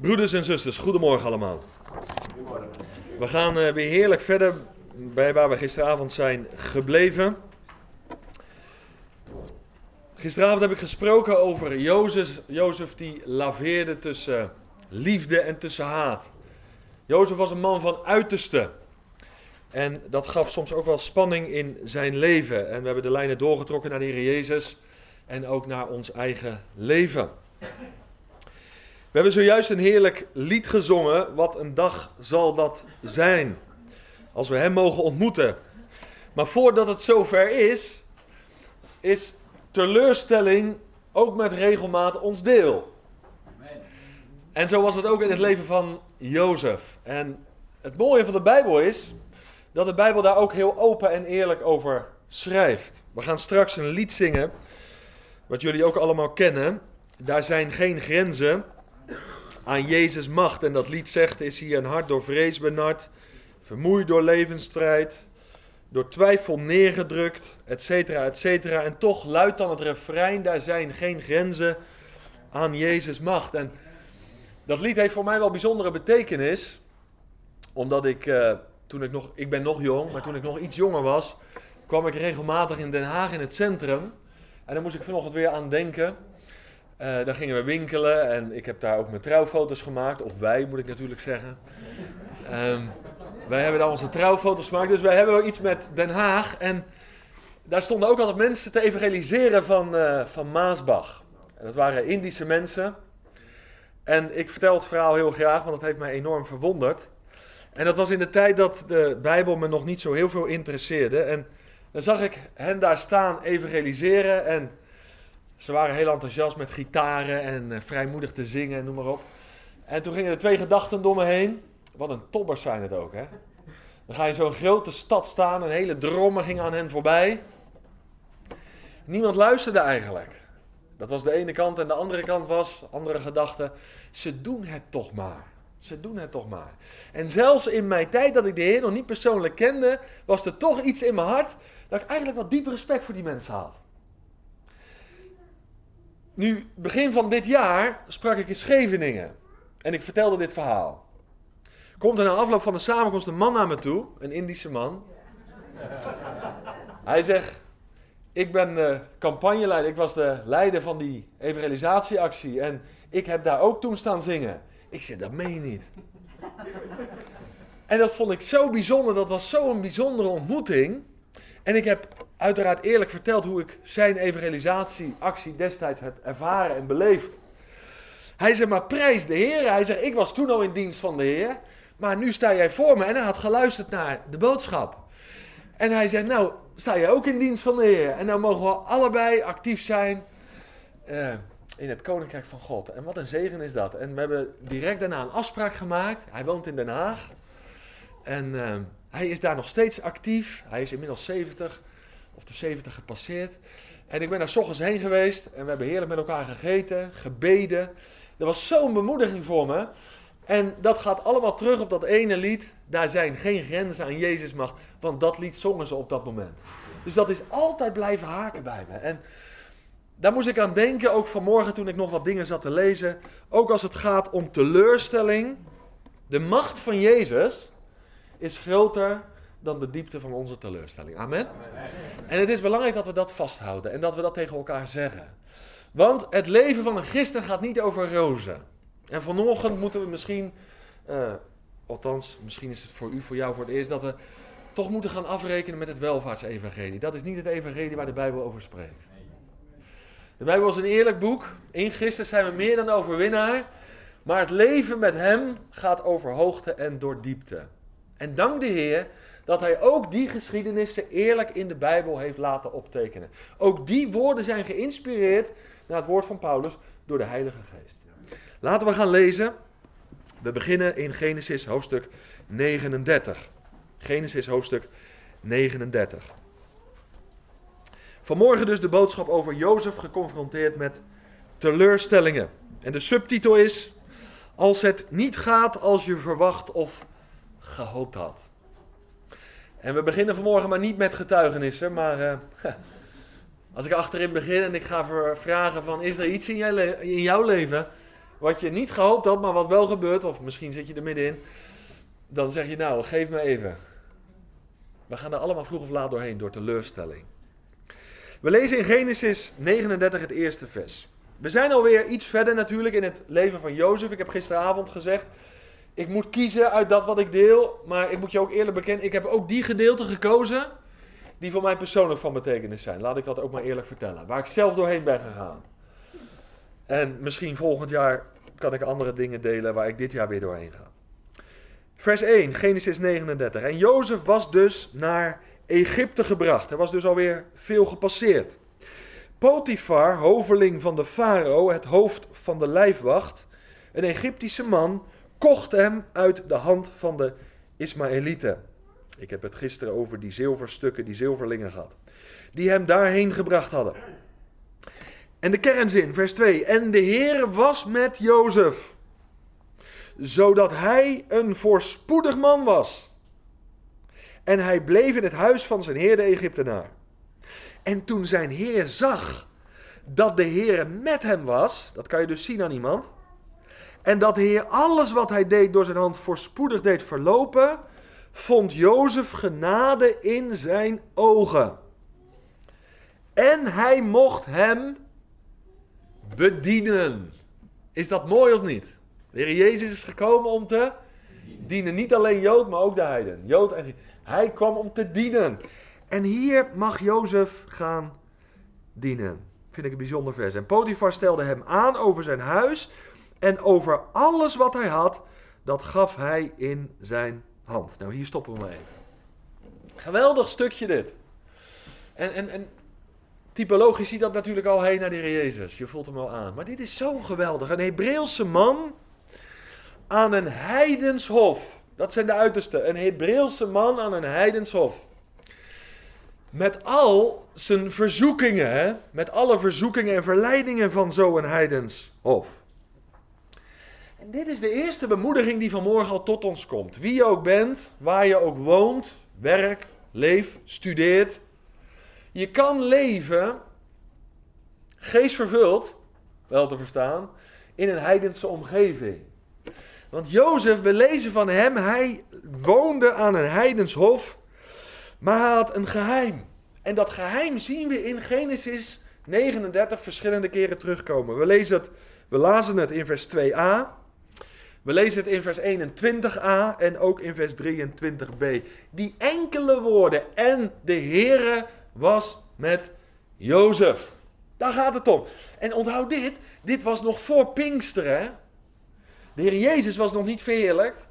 Broeders en zusters, goedemorgen allemaal. We gaan eh, weer heerlijk verder bij waar we gisteravond zijn gebleven. Gisteravond heb ik gesproken over Jozef, Jozef die laveerde tussen liefde en tussen haat. Jozef was een man van uiterste. En dat gaf soms ook wel spanning in zijn leven. En we hebben de lijnen doorgetrokken naar de Heer Jezus en ook naar ons eigen leven. We hebben zojuist een heerlijk lied gezongen. Wat een dag zal dat zijn. Als we Hem mogen ontmoeten. Maar voordat het zover is, is teleurstelling ook met regelmaat ons deel. En zo was het ook in het leven van Jozef. En het mooie van de Bijbel is dat de Bijbel daar ook heel open en eerlijk over schrijft. We gaan straks een lied zingen, wat jullie ook allemaal kennen. Daar zijn geen grenzen aan Jezus macht. En dat lied zegt, is hier een hart door vrees benard, vermoeid door levensstrijd, door twijfel neergedrukt, et cetera, et cetera. En toch luidt dan het refrein, daar zijn geen grenzen aan Jezus macht. En dat lied heeft voor mij wel bijzondere betekenis, omdat ik, uh, toen ik nog, ik ben nog jong, maar toen ik nog iets jonger was, kwam ik regelmatig in Den Haag in het centrum. En daar moest ik vanochtend weer aan denken. Daar gingen we winkelen en ik heb daar ook mijn trouwfoto's gemaakt. Of wij, moet ik natuurlijk zeggen. Um, wij hebben daar onze trouwfoto's gemaakt. Dus wij hebben wel iets met Den Haag. En daar stonden ook altijd mensen te evangeliseren van, uh, van Maasbach. En dat waren Indische mensen. En ik vertel het verhaal heel graag, want het heeft mij enorm verwonderd. En dat was in de tijd dat de Bijbel me nog niet zo heel veel interesseerde. En dan zag ik hen daar staan evangeliseren. En ze waren heel enthousiast met gitaren en uh, vrijmoedig te zingen en noem maar op. En toen gingen er twee gedachten door me heen. Wat een tobbers zijn het ook, hè? Dan ga je zo'n grote stad staan, een hele dromme ging aan hen voorbij. Niemand luisterde eigenlijk. Dat was de ene kant en de andere kant was, andere gedachte, ze doen het toch maar. Ze doen het toch maar. En zelfs in mijn tijd dat ik de Heer nog niet persoonlijk kende, was er toch iets in mijn hart dat ik eigenlijk wat diep respect voor die mensen had. Nu, begin van dit jaar sprak ik in Scheveningen en ik vertelde dit verhaal. Komt er na afloop van de samenkomst een man naar me toe, een Indische man. Hij zegt, ik ben de campagneleider, ik was de leider van die evangelisatieactie en ik heb daar ook toen staan zingen. Ik zeg, dat meen je niet. En dat vond ik zo bijzonder, dat was zo'n bijzondere ontmoeting. En ik heb uiteraard eerlijk verteld hoe ik zijn evangelisatieactie destijds heb ervaren en beleefd. Hij zegt, maar prijs de Heer. Hij zegt, ik was toen al in dienst van de Heer. Maar nu sta jij voor me en hij had geluisterd naar de boodschap. En hij zegt, nou, sta jij ook in dienst van de Heer. En nou mogen we allebei actief zijn uh, in het Koninkrijk van God. En wat een zegen is dat. En we hebben direct daarna een afspraak gemaakt. Hij woont in Den Haag. En uh, hij is daar nog steeds actief. Hij is inmiddels 70 of de 70 gepasseerd. En ik ben daar s ochtends heen geweest en we hebben heerlijk met elkaar gegeten, gebeden. Dat was zo'n bemoediging voor me. En dat gaat allemaal terug op dat ene lied. Daar zijn geen grenzen aan Jezus macht. Want dat lied zongen ze op dat moment. Dus dat is altijd blijven haken bij me. En daar moest ik aan denken, ook vanmorgen toen ik nog wat dingen zat te lezen. Ook als het gaat om teleurstelling. De macht van Jezus is groter dan de diepte van onze teleurstelling. Amen. En het is belangrijk dat we dat vasthouden en dat we dat tegen elkaar zeggen. Want het leven van een christen gaat niet over rozen. En vanochtend moeten we misschien, uh, althans, misschien is het voor u, voor jou voor het eerst, dat we toch moeten gaan afrekenen met het welvaartsevangelie. Dat is niet het evangelie waar de Bijbel over spreekt. De Bijbel is een eerlijk boek. In Christus zijn we meer dan overwinnaar. Maar het leven met Hem gaat over hoogte en door diepte. En dank de Heer dat Hij ook die geschiedenissen eerlijk in de Bijbel heeft laten optekenen. Ook die woorden zijn geïnspireerd naar het woord van Paulus door de Heilige Geest. Laten we gaan lezen. We beginnen in Genesis hoofdstuk 39. Genesis hoofdstuk 39. Vanmorgen dus de boodschap over Jozef geconfronteerd met teleurstellingen. En de subtitel is: Als het niet gaat als je verwacht of gehoopt had. En we beginnen vanmorgen maar niet met getuigenissen, maar uh, als ik achterin begin en ik ga vragen van is er iets in, in jouw leven wat je niet gehoopt had, maar wat wel gebeurt, of misschien zit je er middenin, dan zeg je nou, geef me even. We gaan er allemaal vroeg of laat doorheen, door teleurstelling. We lezen in Genesis 39 het eerste vers. We zijn alweer iets verder natuurlijk in het leven van Jozef. Ik heb gisteravond gezegd, ik moet kiezen uit dat wat ik deel. Maar ik moet je ook eerlijk bekennen, ik heb ook die gedeelten gekozen die voor mij persoonlijk van betekenis zijn. Laat ik dat ook maar eerlijk vertellen. Waar ik zelf doorheen ben gegaan. En misschien volgend jaar kan ik andere dingen delen waar ik dit jaar weer doorheen ga. Vers 1, Genesis 39. En Jozef was dus naar Egypte gebracht. Er was dus alweer veel gepasseerd. Potifar, hoveling van de farao, het hoofd van de lijfwacht, een Egyptische man, kocht hem uit de hand van de Ismaëlieten. Ik heb het gisteren over die zilverstukken, die zilverlingen gehad. Die hem daarheen gebracht hadden. En de kernzin, vers 2. En de Heer was met Jozef, zodat hij een voorspoedig man was. En hij bleef in het huis van zijn heer de Egyptenaar. En toen zijn heer zag dat de Heer met hem was, dat kan je dus zien aan iemand. En dat de Heer alles wat hij deed door zijn hand voorspoedig deed verlopen, vond Jozef genade in zijn ogen. En hij mocht hem bedienen. Is dat mooi of niet? De Heer Jezus is gekomen om te dienen. Niet alleen Jood, maar ook de heiden. Jood en Hij kwam om te dienen. En hier mag Jozef gaan dienen. Vind ik een bijzonder vers. En Potifar stelde hem aan over zijn huis en over alles wat hij had. Dat gaf hij in zijn hand. Nou, hier stoppen we even. Geweldig stukje dit. En, en, en typologisch ziet dat natuurlijk al heen naar de Heer Jezus. Je voelt hem al aan. Maar dit is zo geweldig. Een Hebreeuwse man aan een heidenshof. Dat zijn de uitersten. Een Hebreeuwse man aan een heidenshof. Met al zijn verzoekingen, hè? met alle verzoekingen en verleidingen van zo'n heidenshof. En dit is de eerste bemoediging die vanmorgen al tot ons komt. Wie je ook bent, waar je ook woont, werk, leef, studeert. Je kan leven, geestvervuld, wel te verstaan, in een heidense omgeving. Want Jozef, we lezen van hem, hij woonde aan een heidenshof, maar hij had een geheim. En dat geheim zien we in Genesis 39 verschillende keren terugkomen. We, lezen het, we lazen het in vers 2a. We lezen het in vers 21a en ook in vers 23b. Die enkele woorden en de Heere was met Jozef. Daar gaat het om. En onthoud dit, dit was nog voor Pinksteren. De Heer Jezus was nog niet verheerlijkt.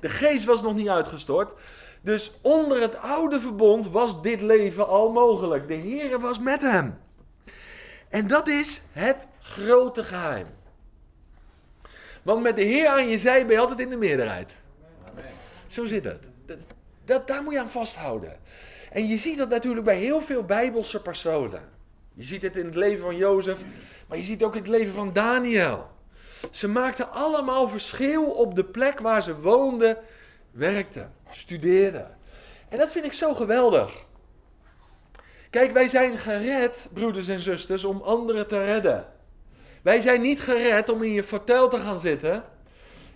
De geest was nog niet uitgestort. Dus onder het oude verbond was dit leven al mogelijk. De Heer was met hem. En dat is het grote geheim. Want met de Heer aan je zij ben je altijd in de meerderheid. Zo zit het. Dat, dat, daar moet je aan vasthouden. En je ziet dat natuurlijk bij heel veel Bijbelse personen. Je ziet het in het leven van Jozef, maar je ziet het ook in het leven van Daniel. Ze maakten allemaal verschil op de plek waar ze woonden, werkten, studeerden. En dat vind ik zo geweldig. Kijk, wij zijn gered, broeders en zusters, om anderen te redden. Wij zijn niet gered om in je fauteuil te gaan zitten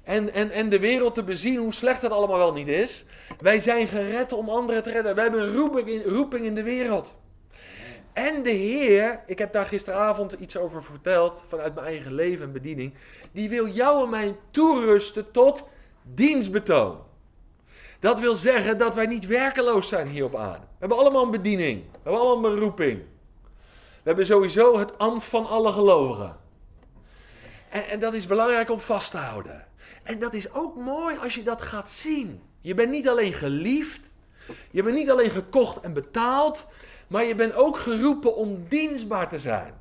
en, en, en de wereld te bezien hoe slecht het allemaal wel niet is. Wij zijn gered om anderen te redden. Wij hebben een roeping in, roeping in de wereld. En de Heer, ik heb daar gisteravond iets over verteld vanuit mijn eigen leven en bediening, die wil jou en mij toerusten tot dienstbetoon. Dat wil zeggen dat wij niet werkeloos zijn hier op aarde. We hebben allemaal een bediening. We hebben allemaal een roeping. We hebben sowieso het ambt van alle gelovigen. En, en dat is belangrijk om vast te houden. En dat is ook mooi als je dat gaat zien. Je bent niet alleen geliefd, je bent niet alleen gekocht en betaald, maar je bent ook geroepen om dienstbaar te zijn.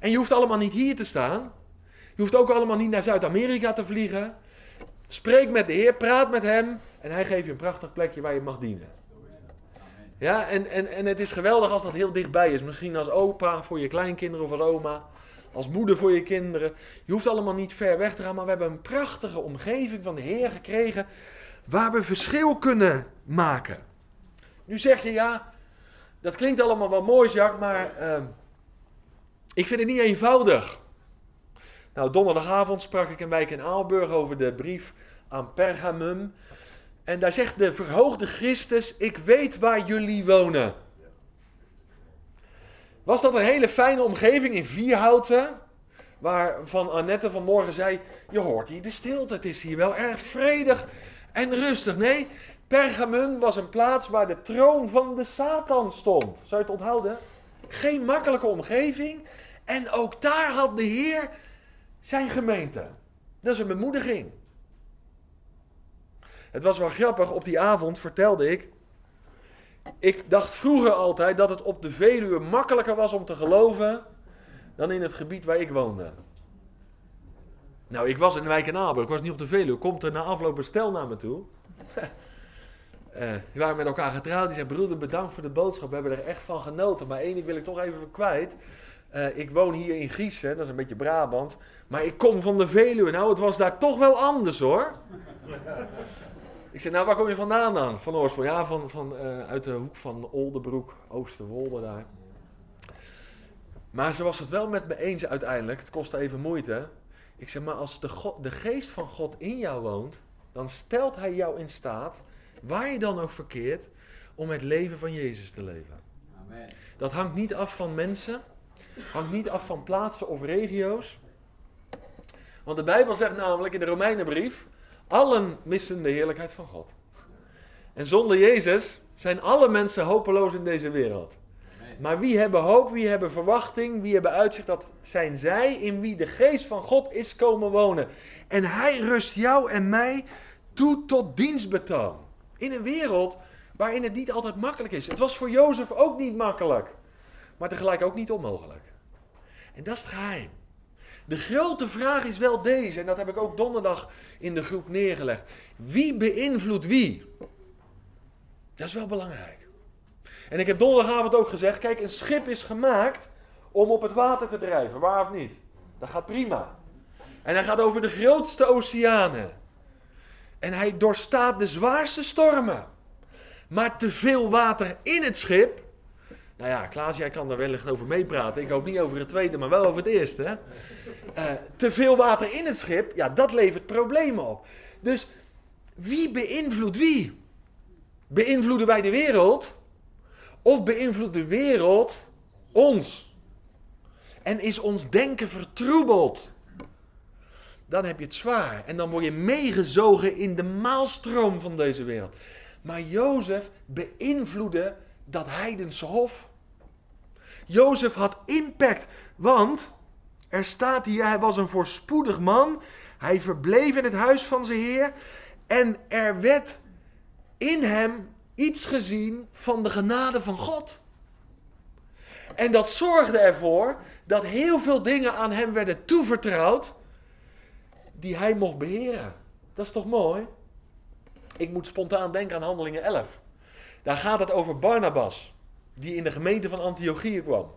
En je hoeft allemaal niet hier te staan. Je hoeft ook allemaal niet naar Zuid-Amerika te vliegen. Spreek met de Heer, praat met Hem en Hij geeft je een prachtig plekje waar je mag dienen. Ja, en, en, en het is geweldig als dat heel dichtbij is. Misschien als opa voor je kleinkinderen of als oma als moeder voor je kinderen. Je hoeft allemaal niet ver weg te gaan, maar we hebben een prachtige omgeving van de Heer gekregen waar we verschil kunnen maken. Nu zeg je ja, dat klinkt allemaal wel mooi, Jacques, maar uh, ik vind het niet eenvoudig. Nou, donderdagavond sprak ik in Wijk in Aalburg over de brief aan Pergamum. En daar zegt de verhoogde Christus: Ik weet waar jullie wonen. Was dat een hele fijne omgeving in Vierhouten? Waarvan Annette vanmorgen zei: Je hoort hier de stilte, het is hier wel erg vredig en rustig. Nee, Pergamum was een plaats waar de troon van de Satan stond. Zou je het onthouden? Geen makkelijke omgeving. En ook daar had de Heer zijn gemeente. Dat is een bemoediging. Het was wel grappig, op die avond vertelde ik. Ik dacht vroeger altijd dat het op de Veluwe makkelijker was om te geloven dan in het gebied waar ik woonde. Nou, ik was in Wijk en Aalburg, ik was niet op de Veluwe. Komt er na afloop een stel naar me toe. uh, waren met elkaar getrouwd. Die zei, broeder, bedankt voor de boodschap. We hebben er echt van genoten. Maar één ding wil ik toch even kwijt. Uh, ik woon hier in Giessen, dat is een beetje Brabant. Maar ik kom van de Veluwe. Nou, het was daar toch wel anders hoor. Ik zei, nou, waar kom je vandaan dan? Van oorsprong? Ja, van, van, uh, uit de hoek van Oldenbroek, Oosterwolde daar. Maar ze was het wel met me eens uiteindelijk. Het kostte even moeite. Ik zeg, maar als de, God, de geest van God in jou woont, dan stelt hij jou in staat, waar je dan ook verkeert, om het leven van Jezus te leven. Amen. Dat hangt niet af van mensen, hangt niet af van plaatsen of regio's. Want de Bijbel zegt namelijk in de Romeinenbrief, allen missen de heerlijkheid van God. En zonder Jezus zijn alle mensen hopeloos in deze wereld. Maar wie hebben hoop, wie hebben verwachting, wie hebben uitzicht, dat zijn zij in wie de geest van God is komen wonen. En hij rust jou en mij toe tot dienstbetoon. In een wereld waarin het niet altijd makkelijk is. Het was voor Jozef ook niet makkelijk, maar tegelijk ook niet onmogelijk. En dat is het geheim. De grote vraag is wel deze, en dat heb ik ook donderdag in de groep neergelegd. Wie beïnvloedt wie? Dat is wel belangrijk. En ik heb donderdagavond ook gezegd: kijk, een schip is gemaakt om op het water te drijven, waar of niet? Dat gaat prima. En hij gaat over de grootste oceanen. En hij doorstaat de zwaarste stormen. Maar te veel water in het schip. Nou ja, Klaas, jij kan daar wellicht over meepraten. Ik hoop niet over het tweede, maar wel over het eerste. Uh, te veel water in het schip, ja, dat levert problemen op. Dus wie beïnvloedt wie? Beïnvloeden wij de wereld? Of beïnvloedt de wereld ons? En is ons denken vertroebeld? Dan heb je het zwaar. En dan word je meegezogen in de maalstroom van deze wereld. Maar Jozef beïnvloedde dat heidense hof. Jozef had impact, want er staat hier, hij was een voorspoedig man. Hij verbleef in het huis van zijn heer. En er werd in hem iets gezien van de genade van God. En dat zorgde ervoor dat heel veel dingen aan hem werden toevertrouwd die hij mocht beheren. Dat is toch mooi? Ik moet spontaan denken aan Handelingen 11. Daar gaat het over Barnabas, die in de gemeente van Antiochië kwam.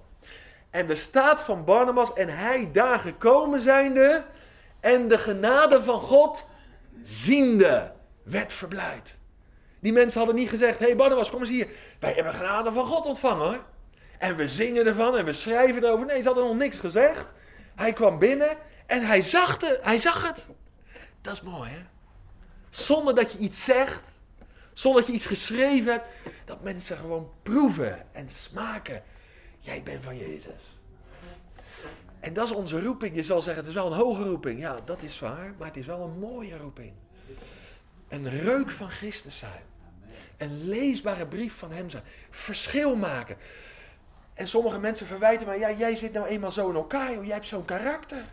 En de staat van Barnabas en hij daar gekomen zijnde en de genade van God ziende, werd verblijd. Die mensen hadden niet gezegd: Hé hey Barnabas, kom eens hier. Wij hebben genade van God ontvangen. En we zingen ervan en we schrijven erover. Nee, ze hadden nog niks gezegd. Hij kwam binnen en hij zag, de, hij zag het. Dat is mooi, hè? Zonder dat je iets zegt, zonder dat je iets geschreven hebt, dat mensen gewoon proeven en smaken. Jij bent van Jezus. En dat is onze roeping. Je zal zeggen, het is wel een hoge roeping. Ja, dat is waar, maar het is wel een mooie roeping. Een reuk van Christus zijn. Een leesbare brief van hem zijn. Verschil maken. En sommige mensen verwijten mij, ja, jij zit nou eenmaal zo in elkaar, jij hebt zo'n karakter.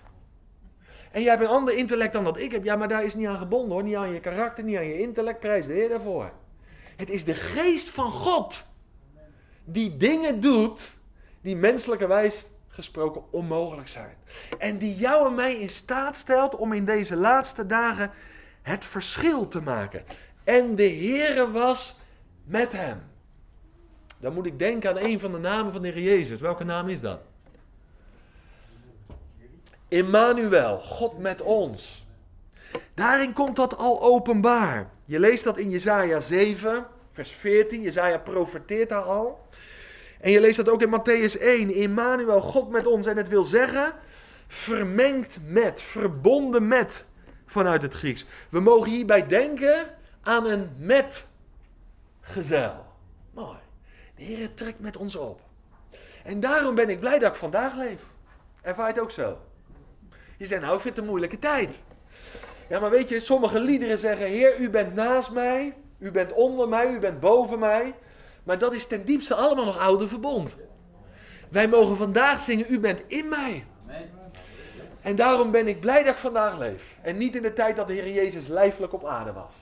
En jij hebt een ander intellect dan dat ik heb. Ja, maar daar is niet aan gebonden hoor. Niet aan je karakter, niet aan je intellect. Prijs de Heer daarvoor. Het is de geest van God die dingen doet die menselijkerwijs gesproken onmogelijk zijn. En die jou en mij in staat stelt om in deze laatste dagen het verschil te maken. En de Heere was met hem. Dan moet ik denken aan een van de namen van de Heer Jezus. Welke naam is dat? Immanuel, God met ons. Daarin komt dat al openbaar. Je leest dat in Jesaja 7, vers 14. Jesaja profeteert daar al. En je leest dat ook in Matthäus 1. Immanuel, God met ons. En het wil zeggen vermengd met, verbonden met vanuit het Grieks. We mogen hierbij denken aan een metgezel. Mooi. De Heer trekt met ons op. En daarom ben ik blij dat ik vandaag leef. Ervaar je het ook zo? Je zegt, nou, ik vind het een moeilijke tijd. Ja, maar weet je, sommige liederen zeggen: Heer, u bent naast mij, u bent onder mij, u bent boven mij. Maar dat is ten diepste allemaal nog oude verbond. Wij mogen vandaag zingen: U bent in mij. En daarom ben ik blij dat ik vandaag leef. En niet in de tijd dat de Heer Jezus lijfelijk op aarde was.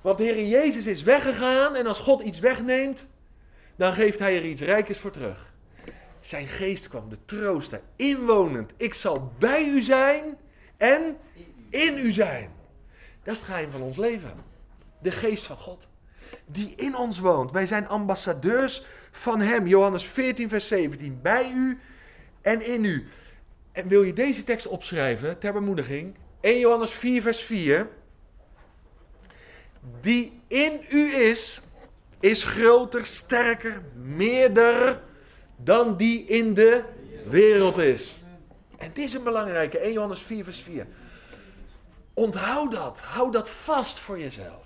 Want de Heer Jezus is weggegaan en als God iets wegneemt, dan geeft Hij er iets rijkers voor terug. Zijn geest kwam, de trooster, inwonend. Ik zal bij u zijn en in u zijn. Dat is het geheim van ons leven. De geest van God. Die in ons woont. Wij zijn ambassadeurs van Hem. Johannes 14, vers 17. Bij u en in u. En wil je deze tekst opschrijven ter bemoediging? 1 Johannes 4, vers 4. Die in u is, is groter, sterker, meerder dan die in de wereld is. En dit is een belangrijke, 1 Johannes 4, vers 4. Onthoud dat. Hou dat vast voor jezelf.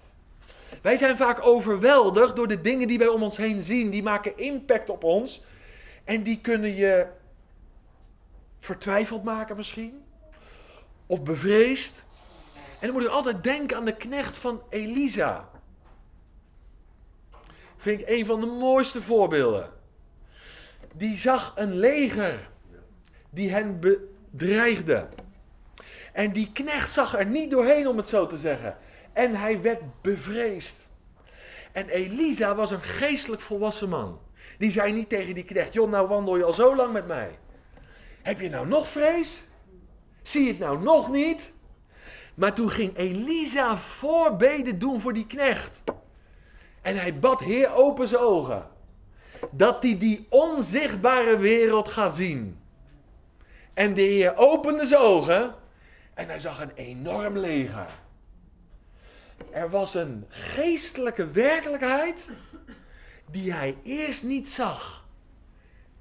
Wij zijn vaak overweldigd door de dingen die wij om ons heen zien. Die maken impact op ons. En die kunnen je vertwijfeld maken misschien. Of bevreesd. En dan moet je altijd denken aan de knecht van Elisa. Vind ik een van de mooiste voorbeelden. Die zag een leger die hen bedreigde. En die knecht zag er niet doorheen, om het zo te zeggen. En hij werd bevreesd. En Elisa was een geestelijk volwassen man. Die zei niet tegen die knecht: Joh, nou wandel je al zo lang met mij. Heb je nou nog vrees? Zie je het nou nog niet? Maar toen ging Elisa voorbeden doen voor die knecht. En hij bad Heer open zijn ogen. Dat hij die onzichtbare wereld gaat zien. En de Heer opende zijn ogen. En hij zag een enorm leger. Er was een geestelijke werkelijkheid die hij eerst niet zag.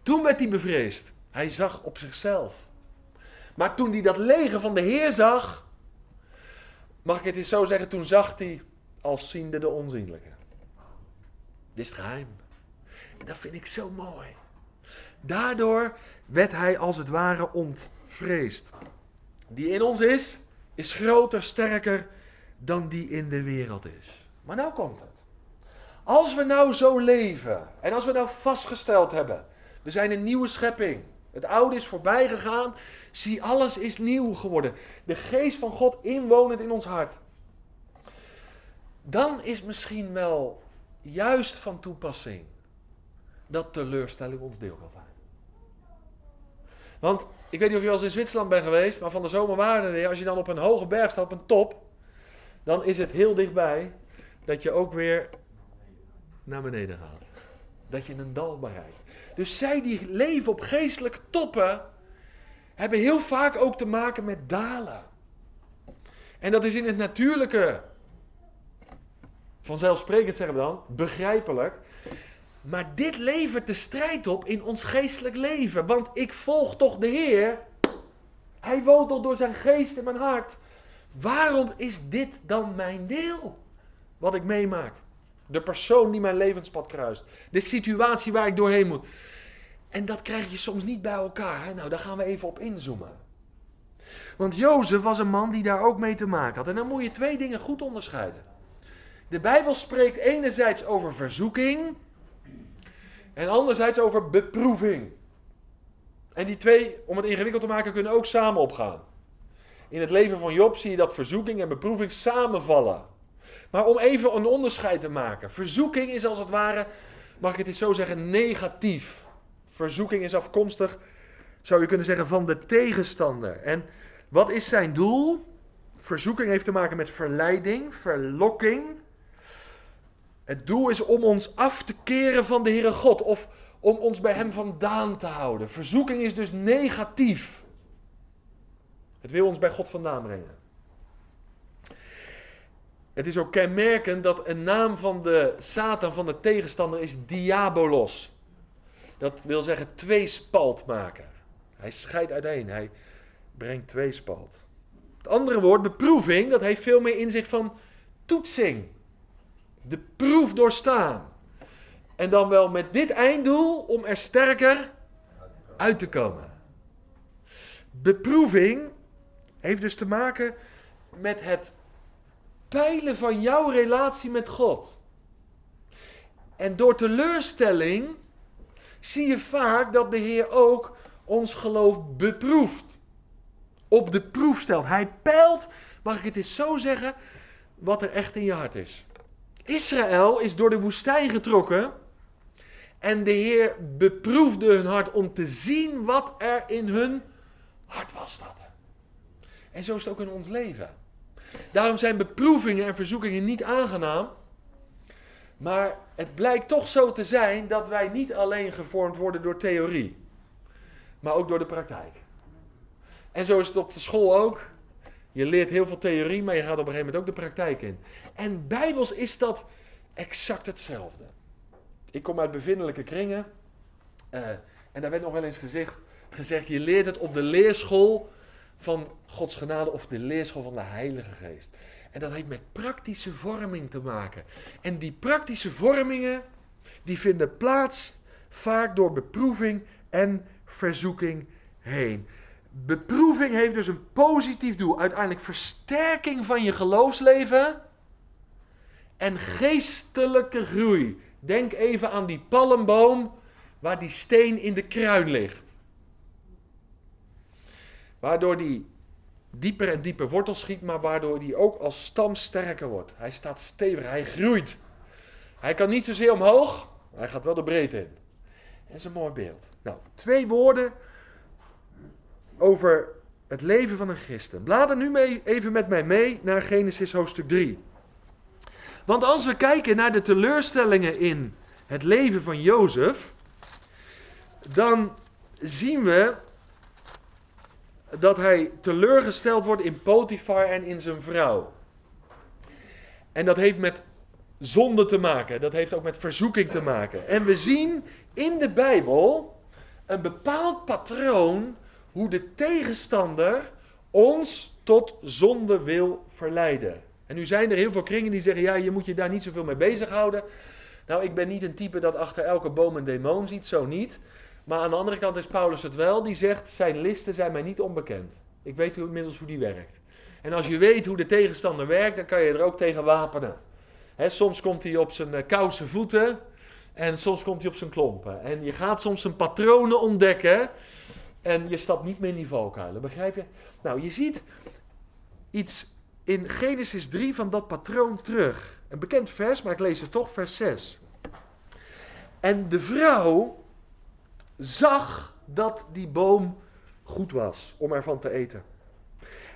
Toen werd hij bevreesd. Hij zag op zichzelf. Maar toen hij dat leger van de Heer zag, mag ik het eens zo zeggen, toen zag hij als ziende de onzienlijke. Dit is het geheim. En dat vind ik zo mooi. Daardoor werd hij als het ware ontvreesd die in ons is, is groter, sterker dan die in de wereld is. Maar nou komt het. Als we nou zo leven en als we nou vastgesteld hebben, we zijn een nieuwe schepping. Het oude is voorbij gegaan. Zie, alles is nieuw geworden. De geest van God inwonend in ons hart. Dan is misschien wel juist van toepassing dat teleurstelling ons deel kan zijn. Want ik weet niet of je wel eens in Zwitserland bent geweest, maar van de zomer waren er, als je dan op een hoge berg staat, op een top, dan is het heel dichtbij dat je ook weer naar beneden gaat. Dat je een dal bereikt. Dus zij die leven op geestelijke toppen, hebben heel vaak ook te maken met dalen. En dat is in het natuurlijke, vanzelfsprekend zeggen we dan, begrijpelijk. Maar dit levert de strijd op in ons geestelijk leven. Want ik volg toch de Heer. Hij woont toch door zijn geest in mijn hart. Waarom is dit dan mijn deel? Wat ik meemaak. De persoon die mijn levenspad kruist. De situatie waar ik doorheen moet. En dat krijg je soms niet bij elkaar. Hè? Nou, daar gaan we even op inzoomen. Want Jozef was een man die daar ook mee te maken had. En dan moet je twee dingen goed onderscheiden. De Bijbel spreekt enerzijds over verzoeking en anderzijds over beproeving. En die twee, om het ingewikkeld te maken, kunnen ook samen opgaan. In het leven van Job zie je dat verzoeking en beproeving samenvallen. Maar om even een onderscheid te maken. Verzoeking is als het ware, mag ik het eens zo zeggen, negatief. Verzoeking is afkomstig, zou je kunnen zeggen, van de tegenstander. En wat is zijn doel? Verzoeking heeft te maken met verleiding, verlokking, het doel is om ons af te keren van de Heere God of om ons bij Hem vandaan te houden. Verzoeking is dus negatief. Het wil ons bij God vandaan brengen. Het is ook kenmerkend dat een naam van de Satan, van de tegenstander, is diabolos. Dat wil zeggen tweespaltmaker. Hij scheidt uiteen. Hij, brengt tweespalt. Het andere woord, beproeving, dat heeft veel meer in zich van toetsing. De proef doorstaan. En dan wel met dit einddoel om er sterker uit te komen. Beproeving heeft dus te maken met het peilen van jouw relatie met God. En door teleurstelling zie je vaak dat de Heer ook ons geloof beproeft. Op de proef stelt. Hij peilt, mag ik het eens zo zeggen, wat er echt in je hart is. Israël is door de woestijn getrokken. En de Heer beproefde hun hart om te zien wat er in hun hart was. Dat. En zo is het ook in ons leven. Daarom zijn beproevingen en verzoekingen niet aangenaam. Maar het blijkt toch zo te zijn dat wij niet alleen gevormd worden door theorie, maar ook door de praktijk. En zo is het op de school ook. Je leert heel veel theorie, maar je gaat op een gegeven moment ook de praktijk in. En bijbels is dat exact hetzelfde. Ik kom uit bevindelijke kringen. Uh, en daar werd nog wel eens gezegd, gezegd, je leert het op de leerschool van Gods genade of de leerschool van de Heilige Geest. En dat heeft met praktische vorming te maken. En die praktische vormingen, die vinden plaats vaak door beproeving en verzoeking heen. Beproeving heeft dus een positief doel. Uiteindelijk versterking van je geloofsleven en geestelijke groei. Denk even aan die palmboom waar die steen in de kruin ligt. Waardoor die dieper en dieper wortel schiet, maar waardoor die ook als stam sterker wordt. Hij staat stevig, hij groeit. Hij kan niet zozeer omhoog, hij gaat wel de breedte in. Dat is een mooi beeld. Nou, twee woorden over het leven van een christen. Blader nu mee, even met mij mee naar Genesis hoofdstuk 3. Want als we kijken naar de teleurstellingen in het leven van Jozef, dan zien we dat hij teleurgesteld wordt in Potifar en in zijn vrouw. En dat heeft met zonde te maken. Dat heeft ook met verzoeking te maken. En we zien in de Bijbel een bepaald patroon hoe de tegenstander ons tot zonde wil verleiden. En nu zijn er heel veel kringen die zeggen: ja, je moet je daar niet zoveel mee bezighouden. Nou, ik ben niet een type dat achter elke boom een demon ziet, zo niet. Maar aan de andere kant is Paulus het wel, die zegt: Zijn listen zijn mij niet onbekend. Ik weet inmiddels hoe die werkt. En als je weet hoe de tegenstander werkt, dan kan je er ook tegen wapenen. soms komt hij op zijn uh, kouse voeten en soms komt hij op zijn klompen. En je gaat soms zijn patronen ontdekken en je stapt niet meer in die valkuilen. Begrijp je? Nou, je ziet iets in Genesis 3 van dat patroon terug. Een bekend vers, maar ik lees het toch, vers 6. En de vrouw zag dat die boom goed was om ervan te eten.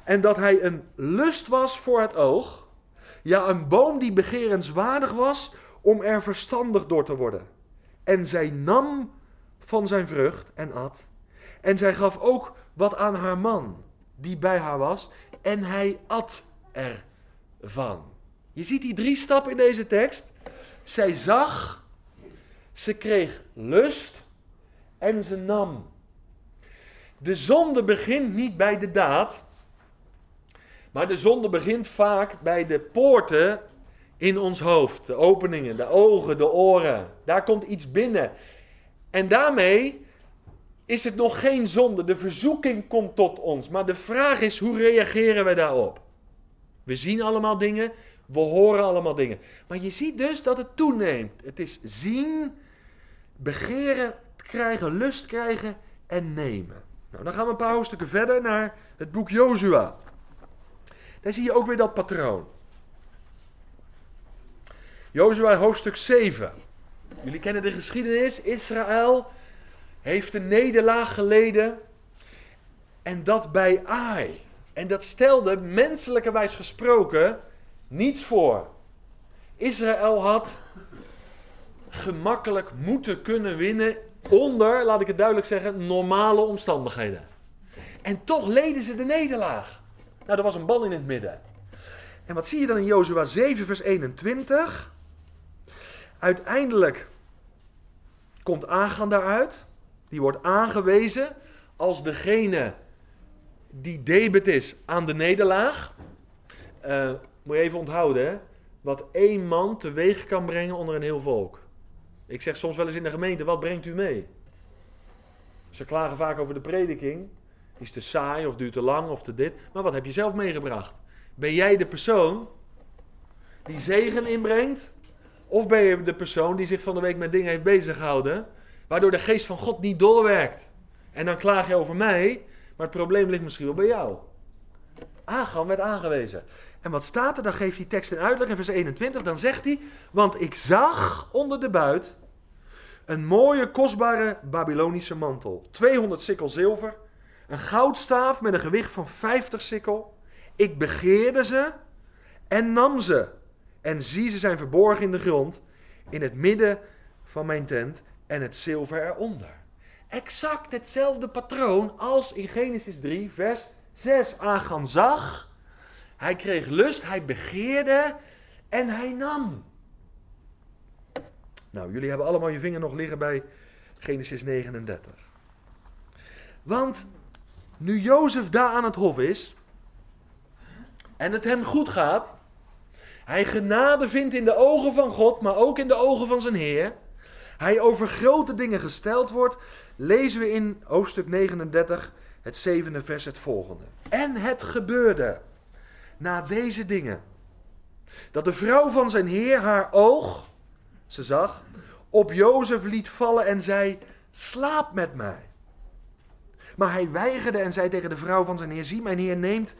En dat hij een lust was voor het oog. Ja, een boom die begerenswaardig was om er verstandig door te worden. En zij nam van zijn vrucht en at. En zij gaf ook wat aan haar man, die bij haar was. En hij at ervan. Je ziet die drie stappen in deze tekst. Zij zag, ze kreeg lust en ze nam. De zonde begint niet bij de daad, maar de zonde begint vaak bij de poorten in ons hoofd. De openingen, de ogen, de oren. Daar komt iets binnen. En daarmee is het nog geen zonde. De verzoeking komt tot ons. Maar de vraag is, hoe reageren we daarop? We zien allemaal dingen, we horen allemaal dingen. Maar je ziet dus dat het toeneemt. Het is zien, begeren, krijgen, lust krijgen en nemen. Nou, dan gaan we een paar hoofdstukken verder naar het boek Jozua. Daar zie je ook weer dat patroon. Jozua hoofdstuk 7. Jullie kennen de geschiedenis. Israël heeft een nederlaag geleden. En dat bij Ai. En dat stelde menselijkerwijs gesproken niets voor. Israël had gemakkelijk moeten kunnen winnen onder, laat ik het duidelijk zeggen, normale omstandigheden. En toch leden ze de nederlaag. Nou, er was een bal in het midden. En wat zie je dan in Jozua 7, vers 21? Uiteindelijk komt Agan daaruit. Die wordt aangewezen als degene die debet is aan de nederlaag. Uh, moet je even onthouden, hè? wat één man teweeg kan brengen onder een heel volk. Ik zeg soms wel eens in de gemeente, wat brengt u mee? Ze klagen vaak over de prediking. Is te saai of duurt te lang of te dit. Maar wat heb je zelf meegebracht? Ben jij de persoon die zegen inbrengt? Of ben je de persoon die zich van de week met dingen heeft bezig gehouden, waardoor de geest van God niet doorwerkt? En dan klaag je over mij, maar het probleem ligt misschien wel bij jou. Agam werd aangewezen. En wat staat er? Dan geeft die tekst een uitleg in vers 21. Dan zegt hij: Want ik zag onder de buit een mooie, kostbare Babylonische mantel. 200 sikkel zilver. Een goudstaaf met een gewicht van 50 sikkel. Ik begeerde ze en nam ze. En zie, ze zijn verborgen in de grond, in het midden van mijn tent en het zilver eronder. Exact hetzelfde patroon als in Genesis 3, vers 6. Agan zag, hij kreeg lust, hij begeerde en hij nam. Nou, jullie hebben allemaal je vinger nog liggen bij Genesis 39. Want nu Jozef daar aan het hof is en het hem goed gaat, hij genade vindt in de ogen van God, maar ook in de ogen van zijn Heer, hij over grote dingen gesteld wordt, lezen we in hoofdstuk 39, het zevende vers, het volgende. En het gebeurde na deze dingen, dat de vrouw van zijn Heer haar oog ze zag, op Jozef liet vallen en zei: Slaap met mij. Maar hij weigerde en zei tegen de vrouw van zijn heer: Zie, mijn heer neemt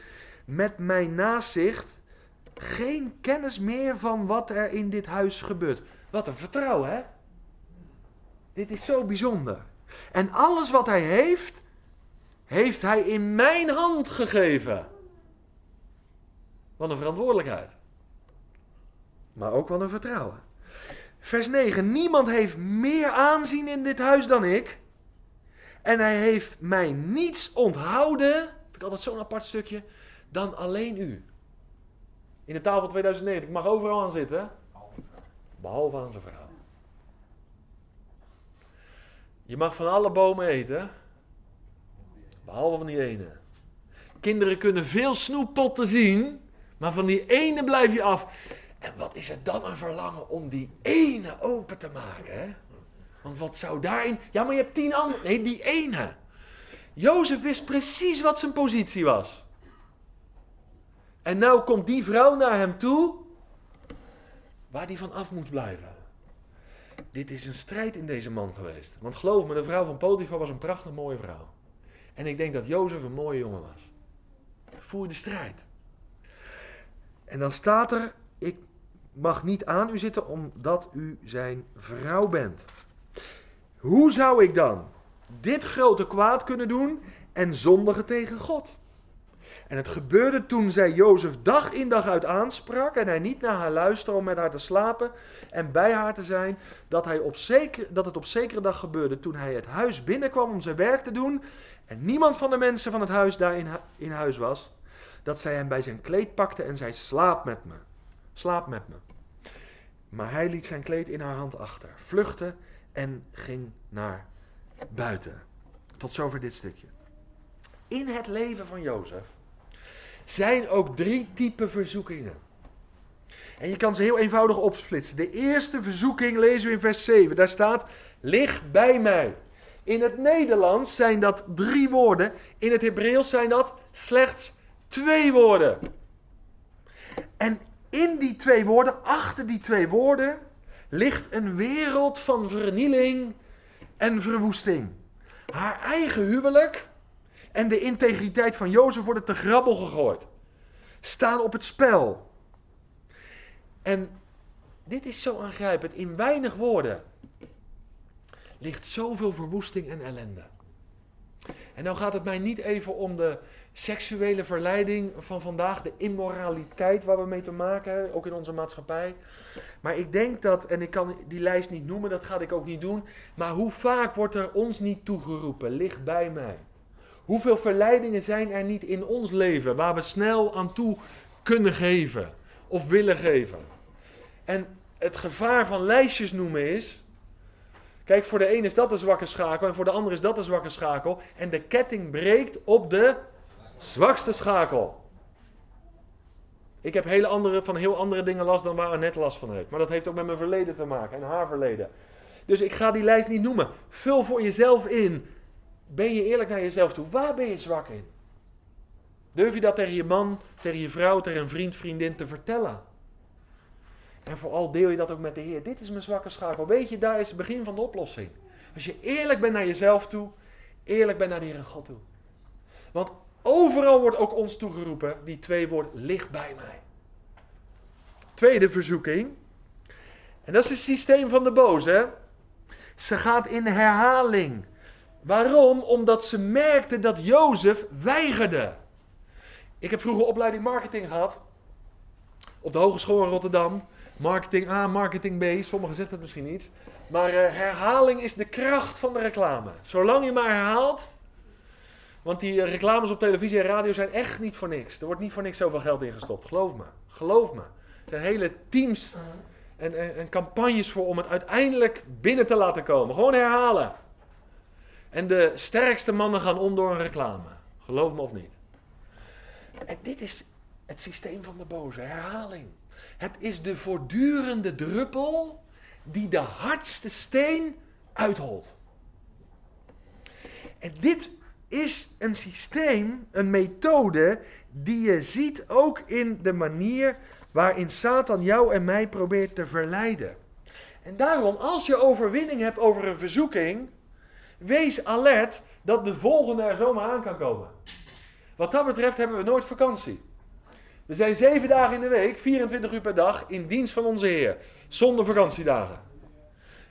met mijn nazicht geen kennis meer van wat er in dit huis gebeurt. Wat een vertrouwen, hè? Dit is zo bijzonder. En alles wat hij heeft, heeft hij in mijn hand gegeven. Wat een verantwoordelijkheid. Maar ook wat een vertrouwen. Vers 9. Niemand heeft meer aanzien in dit huis dan ik. En hij heeft mij niets onthouden. Vind ik altijd zo'n apart stukje. Dan alleen u. In de van 2009. Ik mag overal aan zitten. Behalve aan zijn vrouw. Je mag van alle bomen eten. Behalve van die ene. Kinderen kunnen veel snoeppotten zien. Maar van die ene blijf je af. En wat is het dan een verlangen om die ene open te maken? Hè? Want wat zou daarin. Ja, maar je hebt tien andere. Nee, die ene. Jozef wist precies wat zijn positie was. En nou komt die vrouw naar hem toe. Waar hij van af moet blijven. Dit is een strijd in deze man geweest. Want geloof me, de vrouw van Potifar was een prachtig mooie vrouw. En ik denk dat Jozef een mooie jongen was. Voer de strijd. En dan staat er: Ik mag niet aan u zitten omdat u zijn vrouw bent. Hoe zou ik dan dit grote kwaad kunnen doen en zondigen tegen God? En het gebeurde toen zij Jozef dag in dag uit aansprak en hij niet naar haar luisterde om met haar te slapen en bij haar te zijn, dat, hij op zeker, dat het op zekere dag gebeurde toen hij het huis binnenkwam om zijn werk te doen en niemand van de mensen van het huis daar in, in huis was, dat zij hem bij zijn kleed pakte en zei, slaap met me. Slaap met me. Maar hij liet zijn kleed in haar hand achter, vluchtte en ging naar buiten. Tot zover dit stukje. In het leven van Jozef zijn ook drie typen verzoekingen. En je kan ze heel eenvoudig opsplitsen. De eerste verzoeking lezen we in vers 7. Daar staat: Lig bij mij. In het Nederlands zijn dat drie woorden. In het Hebreeuws zijn dat slechts twee woorden. En in die twee woorden, achter die twee woorden, ligt een wereld van vernieling en verwoesting. Haar eigen huwelijk en de integriteit van Jozef worden te grabbel gegooid. Staan op het spel. En dit is zo aangrijpend. In weinig woorden ligt zoveel verwoesting en ellende. En nou gaat het mij niet even om de seksuele verleiding van vandaag, de immoraliteit waar we mee te maken hebben, ook in onze maatschappij. Maar ik denk dat, en ik kan die lijst niet noemen, dat ga ik ook niet doen, maar hoe vaak wordt er ons niet toegeroepen, lig bij mij. Hoeveel verleidingen zijn er niet in ons leven waar we snel aan toe kunnen geven of willen geven? En het gevaar van lijstjes noemen is. Kijk, voor de een is dat een zwakke schakel en voor de ander is dat een zwakke schakel. En de ketting breekt op de Zwakste schakel. Ik heb hele andere, van heel andere dingen last dan waar Annette last van heeft. Maar dat heeft ook met mijn verleden te maken en haar verleden. Dus ik ga die lijst niet noemen. Vul voor jezelf in. Ben je eerlijk naar jezelf toe? Waar ben je zwak in? Durf je dat tegen je man, tegen je vrouw, tegen een vriend, vriendin te vertellen? En vooral deel je dat ook met de Heer. Dit is mijn zwakke schakel. Weet je, daar is het begin van de oplossing. Als je eerlijk bent naar jezelf toe, eerlijk bent naar de Heer God toe. Want overal wordt ook ons toegeroepen, die twee woorden, ligt bij mij. Tweede verzoeking. En dat is het systeem van de boze. Ze gaat in herhaling. Waarom? Omdat ze merkte dat Jozef weigerde. Ik heb vroeger opleiding marketing gehad. Op de Hogeschool in Rotterdam. Marketing A, marketing B. Sommigen zeggen het misschien niet. Maar uh, herhaling is de kracht van de reclame. Zolang je maar herhaalt. Want die uh, reclames op televisie en radio zijn echt niet voor niks. Er wordt niet voor niks zoveel geld ingestopt. Geloof me. Geloof me. Er zijn hele teams en, en campagnes voor om het uiteindelijk binnen te laten komen. Gewoon herhalen. En de sterkste mannen gaan om door een reclame. Geloof me of niet. En dit is het systeem van de boze, herhaling. Het is de voortdurende druppel die de hardste steen uitholt. En dit is een systeem, een methode die je ziet ook in de manier waarin Satan jou en mij probeert te verleiden. En daarom, als je overwinning hebt over een verzoeking, wees alert dat de volgende er zomaar aan kan komen. Wat dat betreft hebben we nooit vakantie. We zijn zeven dagen in de week, 24 uur per dag, in dienst van onze Heer. Zonder vakantiedagen.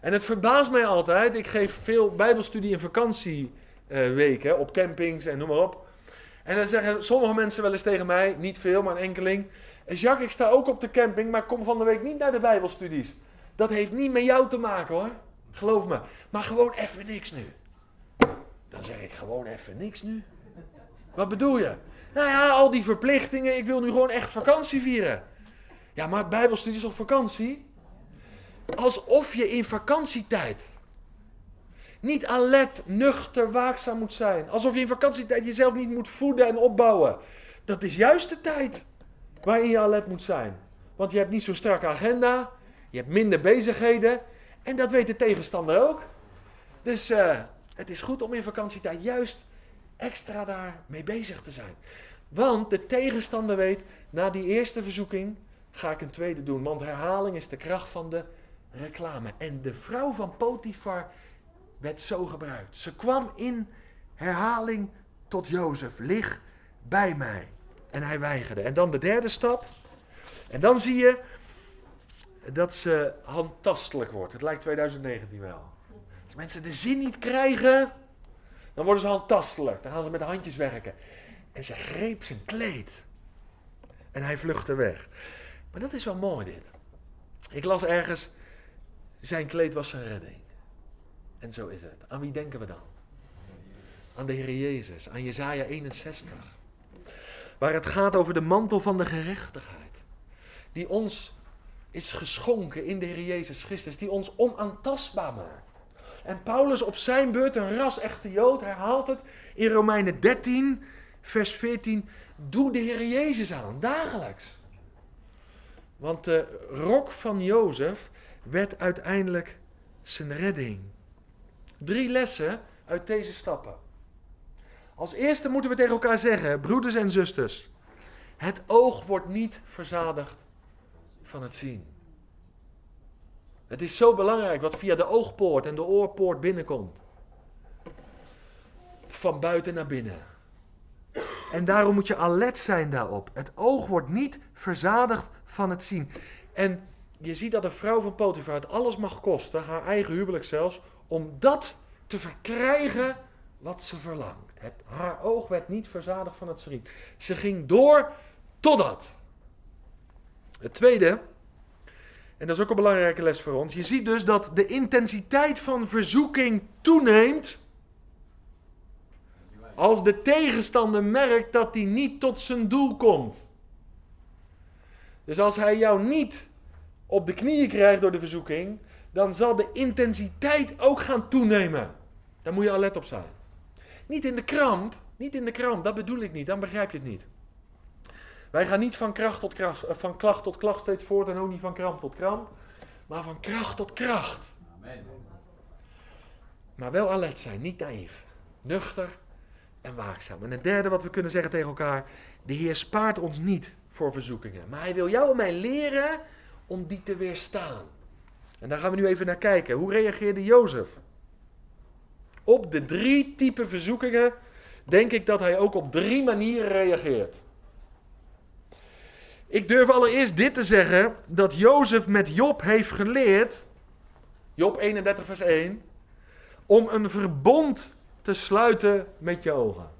En het verbaast mij altijd, ik geef veel bijbelstudie in vakantieweken, op campings en noem maar op. En dan zeggen sommige mensen wel eens tegen mij, niet veel, maar een enkeling. Jacques, ik sta ook op de camping, maar kom van de week niet naar de bijbelstudies. Dat heeft niet met jou te maken hoor, geloof me. Maar gewoon even niks nu. Dan zeg ik gewoon even niks nu. Wat bedoel je? Nou ja, al die verplichtingen, ik wil nu gewoon echt vakantie vieren. Ja, maar bijbelstudie is toch vakantie? Alsof je in vakantietijd niet alert, nuchter, waakzaam moet zijn. Alsof je in vakantietijd jezelf niet moet voeden en opbouwen. Dat is juist de tijd waarin je alert moet zijn. Want je hebt niet zo'n strakke agenda, je hebt minder bezigheden en dat weet de tegenstander ook. Dus uh, het is goed om in vakantietijd juist extra daar mee bezig te zijn. Want de tegenstander weet, na die eerste verzoeking ga ik een tweede doen. Want herhaling is de kracht van de reclame. En de vrouw van Potifar werd zo gebruikt. Ze kwam in herhaling tot Jozef. Lig bij mij. En hij weigerde. En dan de derde stap. En dan zie je dat ze handtastelijk wordt. Het lijkt 2019 wel. Mensen de zin niet krijgen, dan worden ze handtastelijk. Dan gaan ze met de handjes werken. En ze greep zijn kleed. En hij vluchtte weg. Maar dat is wel mooi dit. Ik las ergens, zijn kleed was zijn redding. En zo is het. Aan wie denken we dan? Aan de Heer Jezus, aan Jezaja 61. Waar het gaat over de mantel van de gerechtigheid. Die ons is geschonken in de Heer Jezus Christus. Die ons onaantastbaar maakt. En Paulus op zijn beurt, een ras-echte Jood, herhaalt het in Romeinen 13, vers 14. Doe de Heer Jezus aan, dagelijks. Want de rok van Jozef werd uiteindelijk zijn redding. Drie lessen uit deze stappen. Als eerste moeten we tegen elkaar zeggen, broeders en zusters, het oog wordt niet verzadigd van het zien. Het is zo belangrijk wat via de oogpoort en de oorpoort binnenkomt. Van buiten naar binnen. En daarom moet je alert zijn daarop. Het oog wordt niet verzadigd van het zien. En je ziet dat de vrouw van Potifar het alles mag kosten, haar eigen huwelijk zelfs, om dat te verkrijgen wat ze verlangt. Het, haar oog werd niet verzadigd van het zien. Ze ging door totdat. Het tweede, en dat is ook een belangrijke les voor ons. Je ziet dus dat de intensiteit van verzoeking toeneemt. Als de tegenstander merkt dat hij niet tot zijn doel komt. Dus als hij jou niet op de knieën krijgt door de verzoeking, dan zal de intensiteit ook gaan toenemen. Daar moet je alert op zijn. Niet in de kramp, Niet in de krant, dat bedoel ik niet, dan begrijp je het niet. Wij gaan niet van, kracht tot kracht, eh, van klacht tot klacht steeds voort en ook niet van kramp tot kramp, maar van kracht tot kracht. Amen. Maar wel alert zijn, niet naïef. Nuchter en waakzaam. En het derde wat we kunnen zeggen tegen elkaar, de Heer spaart ons niet voor verzoekingen, maar Hij wil jou en mij leren om die te weerstaan. En daar gaan we nu even naar kijken. Hoe reageerde Jozef? Op de drie typen verzoekingen denk ik dat hij ook op drie manieren reageert. Ik durf allereerst dit te zeggen, dat Jozef met Job heeft geleerd, Job 31 vers 1, om een verbond te sluiten met je ogen.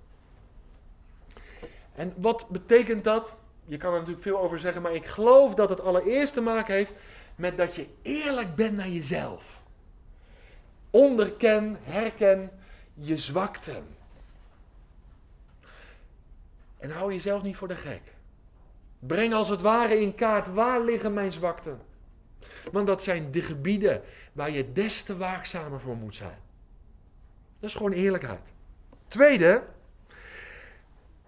En wat betekent dat? Je kan er natuurlijk veel over zeggen, maar ik geloof dat het allereerst te maken heeft met dat je eerlijk bent naar jezelf. Onderken, herken je zwakten. En hou jezelf niet voor de gek. Breng als het ware in kaart waar liggen mijn zwakten. Want dat zijn de gebieden waar je des te waakzamer voor moet zijn. Dat is gewoon eerlijkheid. Tweede,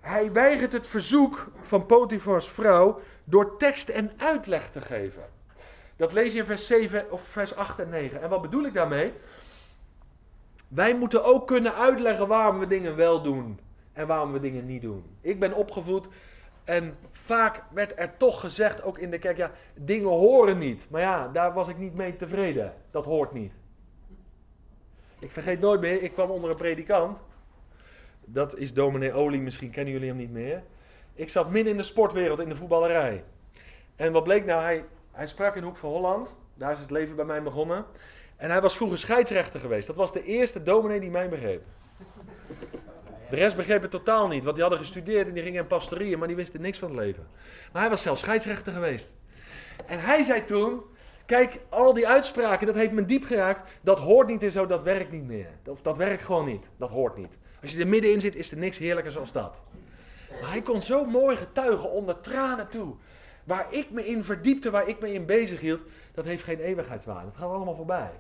hij weigert het verzoek van Potifars vrouw door tekst en uitleg te geven. Dat lees je in vers 7 of vers 8 en 9. En wat bedoel ik daarmee? Wij moeten ook kunnen uitleggen waarom we dingen wel doen en waarom we dingen niet doen. Ik ben opgevoed en vaak werd er toch gezegd, ook in de kerk, ja, dingen horen niet. Maar ja, daar was ik niet mee tevreden. Dat hoort niet. Ik vergeet nooit meer, ik kwam onder een predikant. Dat is dominee Olie, misschien kennen jullie hem niet meer. Ik zat midden in de sportwereld, in de voetballerij. En wat bleek nou, hij, hij sprak in Hoek van Holland. Daar is het leven bij mij begonnen. En hij was vroeger scheidsrechter geweest. Dat was de eerste dominee die mij begreep. De rest begreep het totaal niet, want die hadden gestudeerd en die gingen in pastorieën, maar die wisten niks van het leven. Maar hij was zelf scheidsrechter geweest. En hij zei toen, kijk, al die uitspraken, dat heeft me diep geraakt, dat hoort niet en zo, dat werkt niet meer. Of dat werkt gewoon niet, dat hoort niet. Als je er middenin zit, is er niks heerlijker zoals dat. Maar hij kon zo mooi getuigen onder tranen toe. Waar ik me in verdiepte, waar ik me in bezig hield, dat heeft geen eeuwigheidswaarde. Het gaat allemaal voorbij.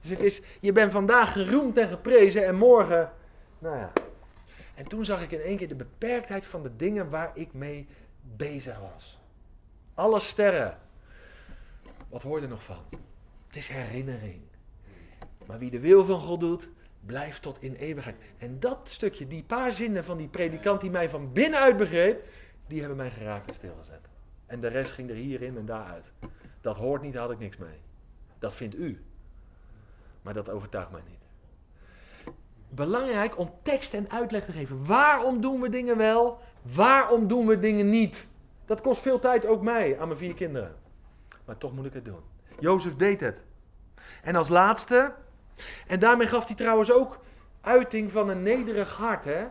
Dus het is, je bent vandaag geroemd en geprezen en morgen, nou ja. En toen zag ik in één keer de beperktheid van de dingen waar ik mee bezig was. Alle sterren. Wat hoor je er nog van? Het is herinnering. Maar wie de wil van God doet, blijft tot in eeuwigheid. En dat stukje, die paar zinnen van die predikant die mij van binnenuit begreep, die hebben mij geraakt en stilgezet. En de rest ging er hierin en daaruit. Dat hoort niet, daar had ik niks mee. Dat vindt u. Maar dat overtuigt mij niet. Belangrijk om tekst en uitleg te geven. Waarom doen we dingen wel? Waarom doen we dingen niet? Dat kost veel tijd, ook mij, aan mijn vier kinderen. Maar toch moet ik het doen. Jozef deed het. En als laatste, en daarmee gaf hij trouwens ook uiting van een nederig hart. Hè?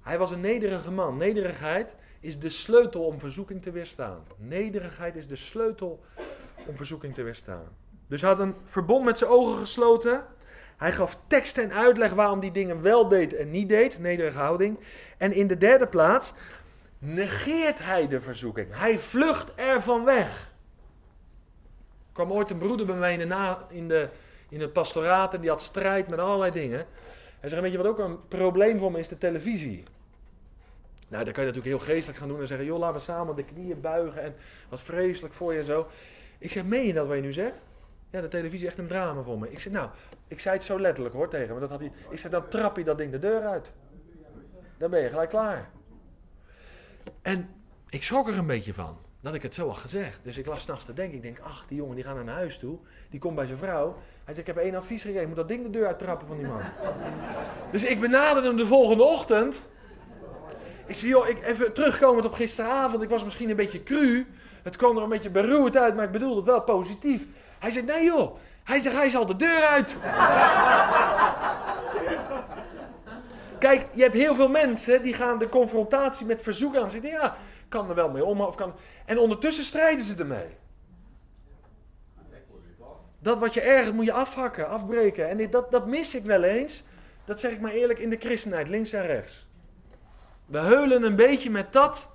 Hij was een nederige man. Nederigheid is de sleutel om verzoeking te weerstaan. Nederigheid is de sleutel om verzoeking te weerstaan. Dus hij had een verbond met zijn ogen gesloten. Hij gaf tekst en uitleg waarom die dingen wel deed en niet deed. Nederige houding. En in de derde plaats negeert hij de verzoeking. Hij vlucht ervan weg. Er kwam ooit een broeder bij mij in, de na, in, de, in het pastoraat en die had strijd met allerlei dingen. Hij zei, weet je wat ook een probleem voor me is? De televisie. Nou, dan kan je natuurlijk heel geestelijk gaan doen en zeggen, joh, laten we samen de knieën buigen en wat vreselijk voor je en zo. Ik zeg, meen je dat wat je nu zegt? Ja, de televisie is echt een drama voor me. Ik zeg, nou, ik zei het zo letterlijk hoor tegen hem. Dat had hij, ik zeg, dan trap je dat ding de deur uit. Dan ben je gelijk klaar. En ik schrok er een beetje van, dat ik het zo had gezegd. Dus ik las s'nachts te denken. Ik denk, ach, die jongen die gaat naar huis toe. Die komt bij zijn vrouw. Hij zegt, ik heb één advies gegeven. Moet dat ding de deur uittrappen van die man. dus ik benaderde hem de volgende ochtend. Ik zei, joh, ik, even terugkomend op gisteravond. Ik was misschien een beetje cru. Het kwam er een beetje beroerd uit, maar ik bedoelde het wel positief. Hij zegt, nee joh. Hij zegt, hij zal de deur uit. Kijk, je hebt heel veel mensen die gaan de confrontatie met verzoek aan. Ze ja, kan er wel mee om. Of kan... En ondertussen strijden ze ermee. Dat wat je ergert moet je afhakken, afbreken. En dat, dat mis ik wel eens. Dat zeg ik maar eerlijk in de christenheid, links en rechts. We heulen een beetje met dat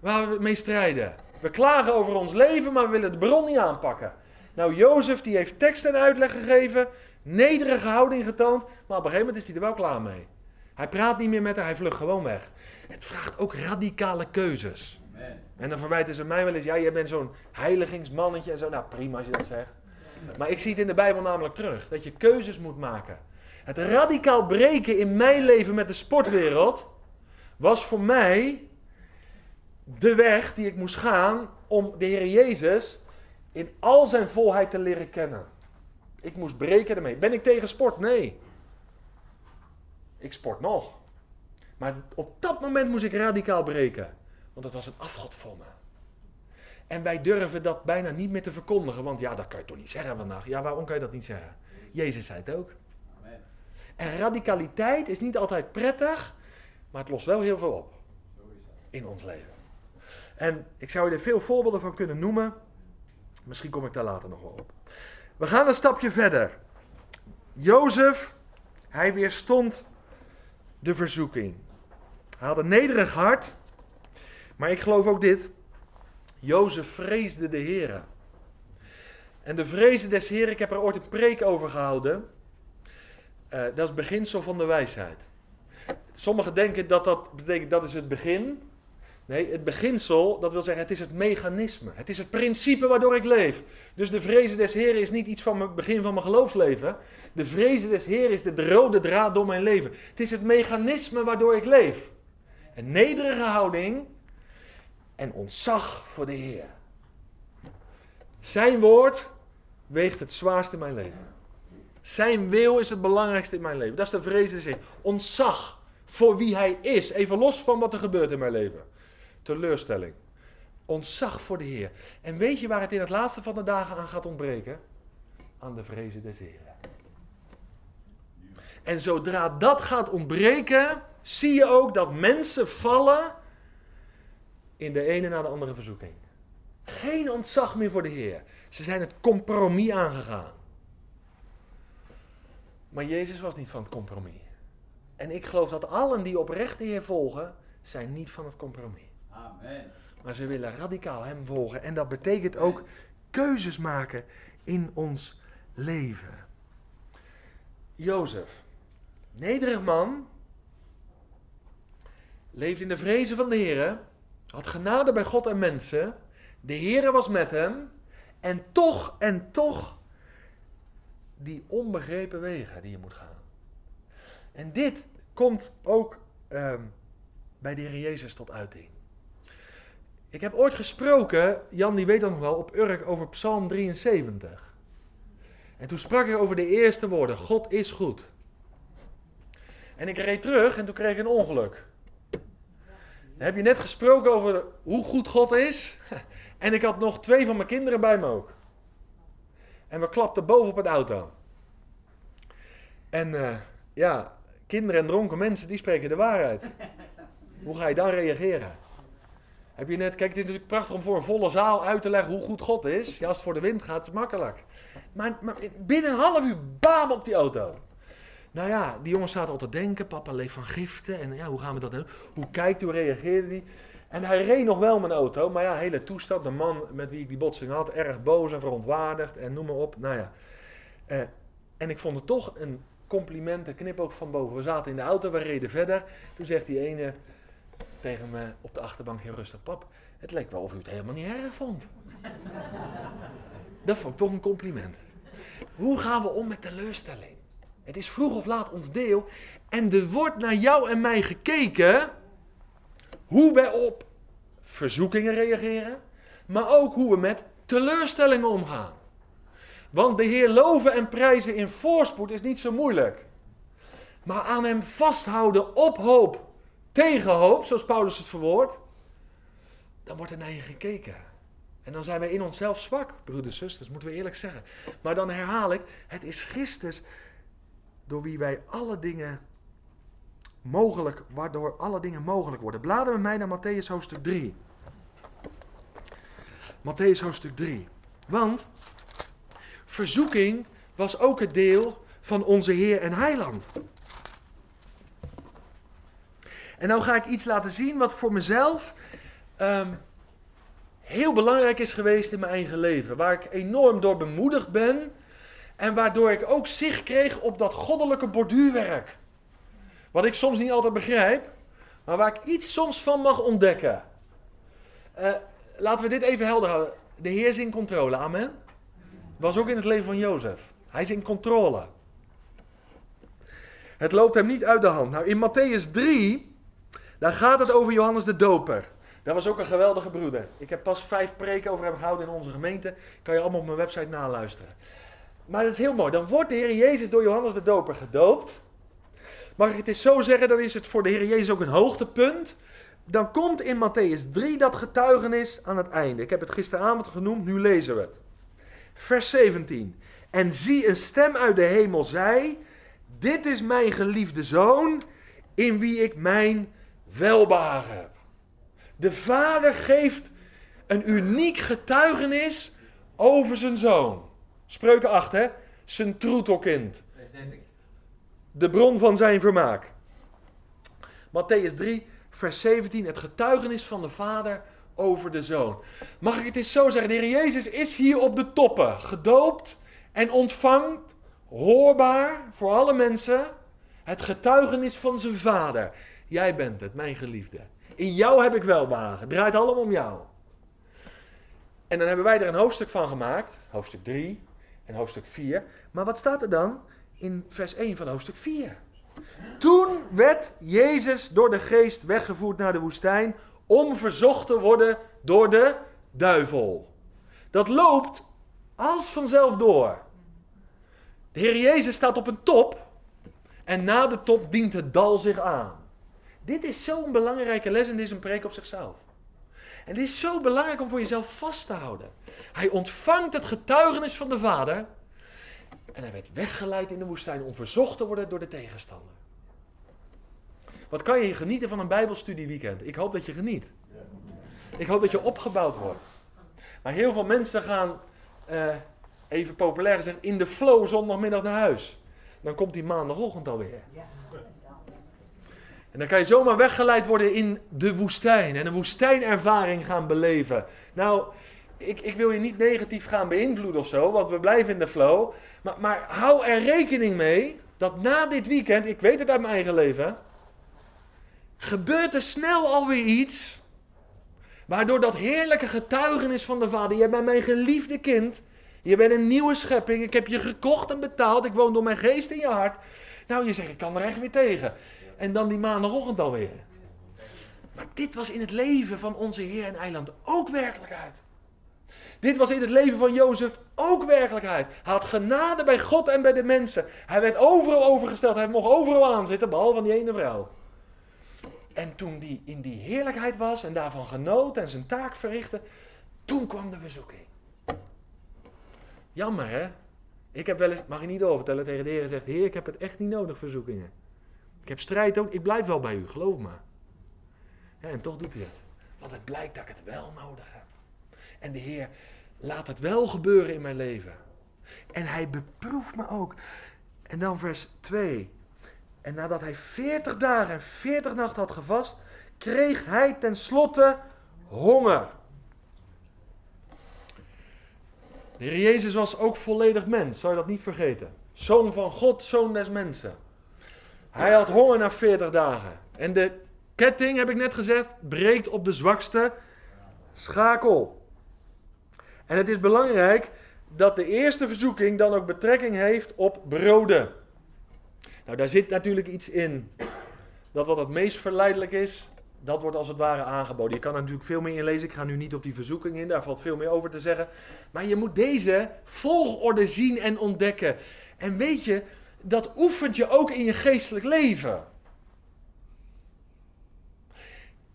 waar we mee strijden. We klagen over ons leven, maar we willen de bron niet aanpakken. Nou, Jozef die heeft tekst en uitleg gegeven, nederige houding getoond, maar op een gegeven moment is hij er wel klaar mee. Hij praat niet meer met haar, hij vlucht gewoon weg. Het vraagt ook radicale keuzes. Amen. En dan verwijten ze mij wel eens, ja, jij bent zo'n heiligingsmannetje en zo. Nou, prima als je dat zegt. Maar ik zie het in de Bijbel namelijk terug, dat je keuzes moet maken. Het radicaal breken in mijn leven met de sportwereld was voor mij de weg die ik moest gaan om de Heer Jezus in al zijn volheid te leren kennen. Ik moest breken ermee. Ben ik tegen sport? Nee. Ik sport nog. Maar op dat moment moest ik radicaal breken. Want het was een afgod voor me. En wij durven dat bijna niet meer te verkondigen. Want ja, dat kan je toch niet zeggen vandaag. Ja, waarom kan je dat niet zeggen? Jezus zei het ook. Amen. En radicaliteit is niet altijd prettig. Maar het lost wel heel veel op dat. in ons leven. En ik zou je er veel voorbeelden van kunnen noemen. Misschien kom ik daar later nog wel op. We gaan een stapje verder. Jozef, hij weerstond de verzoeking. Hij had een nederig hart. Maar ik geloof ook dit. Jozef vreesde de Heer. En de vrezen des Heeren, ik heb er ooit een preek over gehouden. Eh, dat is het beginsel van de wijsheid. Sommigen denken dat dat betekent dat is het begin. Nee, het beginsel, dat wil zeggen, het is het mechanisme. Het is het principe waardoor ik leef. Dus de vrezen des Heren is niet iets van het begin van mijn geloofsleven. De vrezen des Heren is de rode draad door mijn leven. Het is het mechanisme waardoor ik leef. Een nederige houding en ontzag voor de Heer. Zijn woord weegt het zwaarst in mijn leven. Zijn wil is het belangrijkste in mijn leven. Dat is de vrees des Heren. Ontzag voor wie hij is. Even los van wat er gebeurt in mijn leven. Teleurstelling. Ontzag voor de Heer. En weet je waar het in het laatste van de dagen aan gaat ontbreken? Aan de vrezen des Heren. En zodra dat gaat ontbreken, zie je ook dat mensen vallen in de ene na de andere verzoeking. Geen ontzag meer voor de Heer. Ze zijn het compromis aangegaan. Maar Jezus was niet van het compromis. En ik geloof dat allen die oprecht de Heer volgen, zijn niet van het compromis. Amen. Maar ze willen radicaal Hem volgen. En dat betekent ook keuzes maken in ons leven. Jozef, nederig man, leefde in de vrezen van de Heer, had genade bij God en mensen. De Heer was met hem. En toch, en toch, die onbegrepen wegen die je moet gaan. En dit komt ook ehm, bij de Heer Jezus tot uiting. Ik heb ooit gesproken, Jan die weet dat nog wel, op Urk over Psalm 73. En toen sprak ik over de eerste woorden, God is goed. En ik reed terug en toen kreeg ik een ongeluk. Dan heb je net gesproken over hoe goed God is. En ik had nog twee van mijn kinderen bij me ook. En we klapten boven op het auto. En eh, ja, kinderen en dronken mensen, die spreken de waarheid. Hoe ga je dan reageren? Heb je net, kijk, het is natuurlijk prachtig om voor een volle zaal uit te leggen hoe goed God is. Ja, als het voor de wind gaat, is het makkelijk. Maar, maar binnen een half uur, bam, op die auto. Nou ja, die jongens zaten al te denken, papa leeft van giften. En ja, hoe gaan we dat doen? Hoe kijkt u, hoe reageerde hij? En hij reed nog wel mijn auto, maar ja, hele toestand. De man met wie ik die botsing had, erg boos en verontwaardigd en noem maar op. Nou ja. Eh, en ik vond het toch een compliment, een knipoog van boven. We zaten in de auto, we reden verder. Toen zegt die ene tegen me op de achterbank heel rustig: Pap, het lijkt wel of u het helemaal niet erg vond. Dat vond ik toch een compliment. Hoe gaan we om met teleurstelling? Het is vroeg of laat ons deel. En er wordt naar jou en mij gekeken hoe wij op verzoekingen reageren, maar ook hoe we met teleurstellingen omgaan. Want de Heer loven en prijzen in voorspoed is niet zo moeilijk. Maar aan Hem vasthouden op hoop, tegen hoop, zoals Paulus het verwoordt, dan wordt er naar je gekeken. En dan zijn wij in onszelf zwak, broeders en zusters, moeten we eerlijk zeggen. Maar dan herhaal ik, het is Christus door wie wij alle dingen mogelijk, waardoor alle dingen mogelijk worden. Bladeren we mij naar Matthäus hoofdstuk 3. Matthäus hoofdstuk 3. Want verzoeking was ook het deel van onze Heer en Heiland. En nou ga ik iets laten zien wat voor mezelf ehm, heel belangrijk is geweest in mijn eigen leven. Waar ik enorm door bemoedigd ben. En waardoor ik ook zicht kreeg op dat goddelijke borduurwerk. Wat ik soms niet altijd begrijp, maar waar ik iets soms van mag ontdekken. Uh, laten we dit even helder houden. De Heer is in controle, amen. Was ook in het leven van Jozef. Hij is in controle. Het loopt hem niet uit de hand. Nou, in Matthäus 3, daar gaat het over Johannes de Doper. Dat was ook een geweldige broeder. Ik heb pas vijf preken over hem gehouden in onze gemeente. Kan je allemaal op mijn website naluisteren. Maar dat is heel mooi. Dan wordt de Heer Jezus door Johannes de Doper gedoopt. Mag ik het eens zo zeggen, dan is het voor de Heer Jezus ook een hoogtepunt. Dan komt in Matthäus 3 dat getuigenis aan het einde. Ik heb het gisteravond genoemd, nu lezen we het. Vers 17. En zie een stem uit de hemel zei: Dit is mijn geliefde zoon, in wie ik mijn welbehagen heb. De vader geeft een uniek getuigenis over zijn zoon. Spreuken 8, hè? Zijn troetelkind. De bron van zijn vermaak. Matthäus 3, vers 17. Het getuigenis van de vader over de zoon. Mag ik het eens zo zeggen? De Heer Jezus is hier op de toppen. Gedoopt en ontvangt, hoorbaar voor alle mensen, het getuigenis van zijn vader. Jij bent het, mijn geliefde. In jou heb ik welbehagen. Het draait allemaal om jou. En dan hebben wij er een hoofdstuk van gemaakt, hoofdstuk 3 en hoofdstuk 4. Maar wat staat er dan in vers 1 van hoofdstuk 4? Toen werd Jezus door de geest weggevoerd naar de woestijn om verzocht te worden door de duivel. Dat loopt als vanzelf door. De Heer Jezus staat op een top en na de top dient het dal zich aan. Dit is zo'n belangrijke les en dit is een preek op zichzelf. En dit is zo belangrijk om voor jezelf vast te houden. Hij ontvangt het getuigenis van de Vader. En hij werd weggeleid in de woestijn om verzocht te worden door de tegenstander. Wat kan je genieten van een Bijbelstudieweekend? Ik hoop dat je geniet. Ik hoop dat je opgebouwd wordt. Maar heel veel mensen gaan, uh, even populair gezegd, in de flow zondagmiddag naar huis. Dan komt die maandagochtend alweer. En dan kan je zomaar weggeleid worden in de woestijn en een woestijnervaring gaan beleven. Nou, ik, ik wil je niet negatief gaan beïnvloeden of zo, want we blijven in de flow. Maar, maar hou er rekening mee dat na dit weekend, ik weet het uit mijn eigen leven, gebeurt er snel alweer iets. Waardoor dat heerlijke getuigenis van de Vader, jij bent mijn geliefde kind, je bent een nieuwe schepping, ik heb je gekocht en betaald, ik woon door mijn geest in je hart. Nou, je zegt, ik kan er echt weer tegen. En dan die maandagochtend alweer. Maar dit was in het leven van onze Heer en Eiland ook werkelijkheid. Dit was in het leven van Jozef ook werkelijkheid. Hij had genade bij God en bij de mensen. Hij werd overal overgesteld. Hij mocht overal aanzitten, behalve van die ene vrouw. En toen die in die heerlijkheid was en daarvan genoot en zijn taak verrichtte, toen kwam de verzoeking. Jammer hè? Ik heb wel eens, mag je niet overtellen tegen de Heer zegt, Heer, ik heb het echt niet nodig, verzoekingen. Ik heb strijd ook, ik blijf wel bij u, geloof me. En toch doet hij het. Want het blijkt dat ik het wel nodig heb. En de Heer laat het wel gebeuren in mijn leven. En hij beproeft me ook. En dan vers 2. En nadat hij 40 dagen en 40 nachten had gevast, kreeg hij tenslotte honger. De Heer Jezus was ook volledig mens, zou je dat niet vergeten. Zoon van God, zoon des mensen. Hij had honger na 40 dagen. En de ketting, heb ik net gezegd, breekt op de zwakste schakel. En het is belangrijk dat de eerste verzoeking dan ook betrekking heeft op broden. Nou, daar zit natuurlijk iets in. Dat wat het meest verleidelijk is, dat wordt als het ware aangeboden. Je kan er natuurlijk veel meer in lezen. Ik ga nu niet op die verzoeking in, daar valt veel meer over te zeggen. Maar je moet deze volgorde zien en ontdekken. En weet je, dat oefent je ook in je geestelijk leven.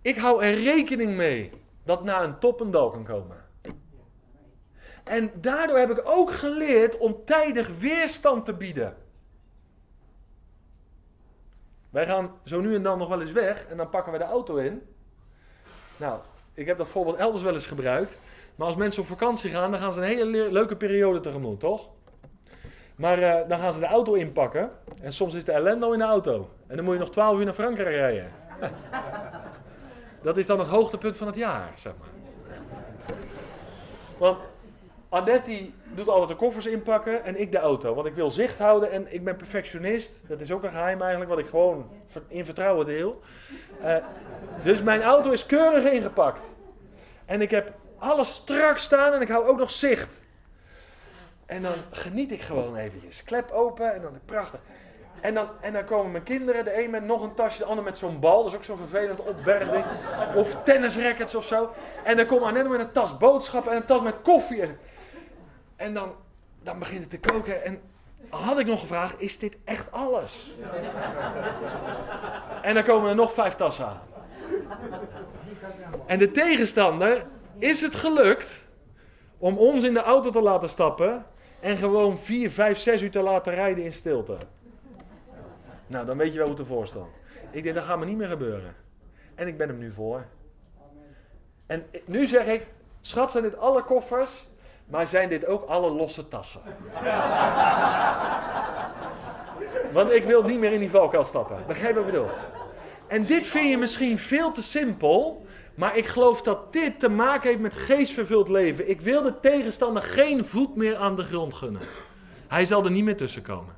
Ik hou er rekening mee dat na een top een dal kan komen. En daardoor heb ik ook geleerd om tijdig weerstand te bieden. Wij gaan zo nu en dan nog wel eens weg en dan pakken we de auto in. Nou, ik heb dat voorbeeld elders wel eens gebruikt. Maar als mensen op vakantie gaan, dan gaan ze een hele leuke periode tegemoet, toch? Maar uh, dan gaan ze de auto inpakken. En soms is de ellende al in de auto. En dan moet je nog 12 uur naar Frankrijk rijden. dat is dan het hoogtepunt van het jaar, zeg maar. Want Annette die doet altijd de koffers inpakken en ik de auto. Want ik wil zicht houden en ik ben perfectionist. Dat is ook een geheim eigenlijk, wat ik gewoon in vertrouwen deel. Uh, dus mijn auto is keurig ingepakt. En ik heb alles strak staan en ik hou ook nog zicht. En dan geniet ik gewoon eventjes. Klep open en dan prachtig. En dan, en dan komen mijn kinderen, de een met nog een tasje, de ander met zo'n bal. Dat is ook zo'n vervelend opbergding. Of tennisrackets of zo. En dan komt Annette met een tas boodschappen en een tas met koffie. En dan, dan begint het te koken. En had ik nog gevraagd, is dit echt alles? En dan komen er nog vijf tassen aan. En de tegenstander is het gelukt om ons in de auto te laten stappen en gewoon vier, vijf, zes uur te laten rijden in stilte. Nou, dan weet je wel hoe het ervoor stond. Ik denk, dat gaat me niet meer gebeuren. En ik ben hem nu voor. En nu zeg ik, schat, zijn dit alle koffers? Maar zijn dit ook alle losse tassen? Want ik wil niet meer in die valkuil stappen. Begrijp wat ik bedoel? En dit vind je misschien veel te simpel. Maar ik geloof dat dit te maken heeft met geestvervuld leven. Ik wil de tegenstander geen voet meer aan de grond gunnen. Hij zal er niet meer tussen komen.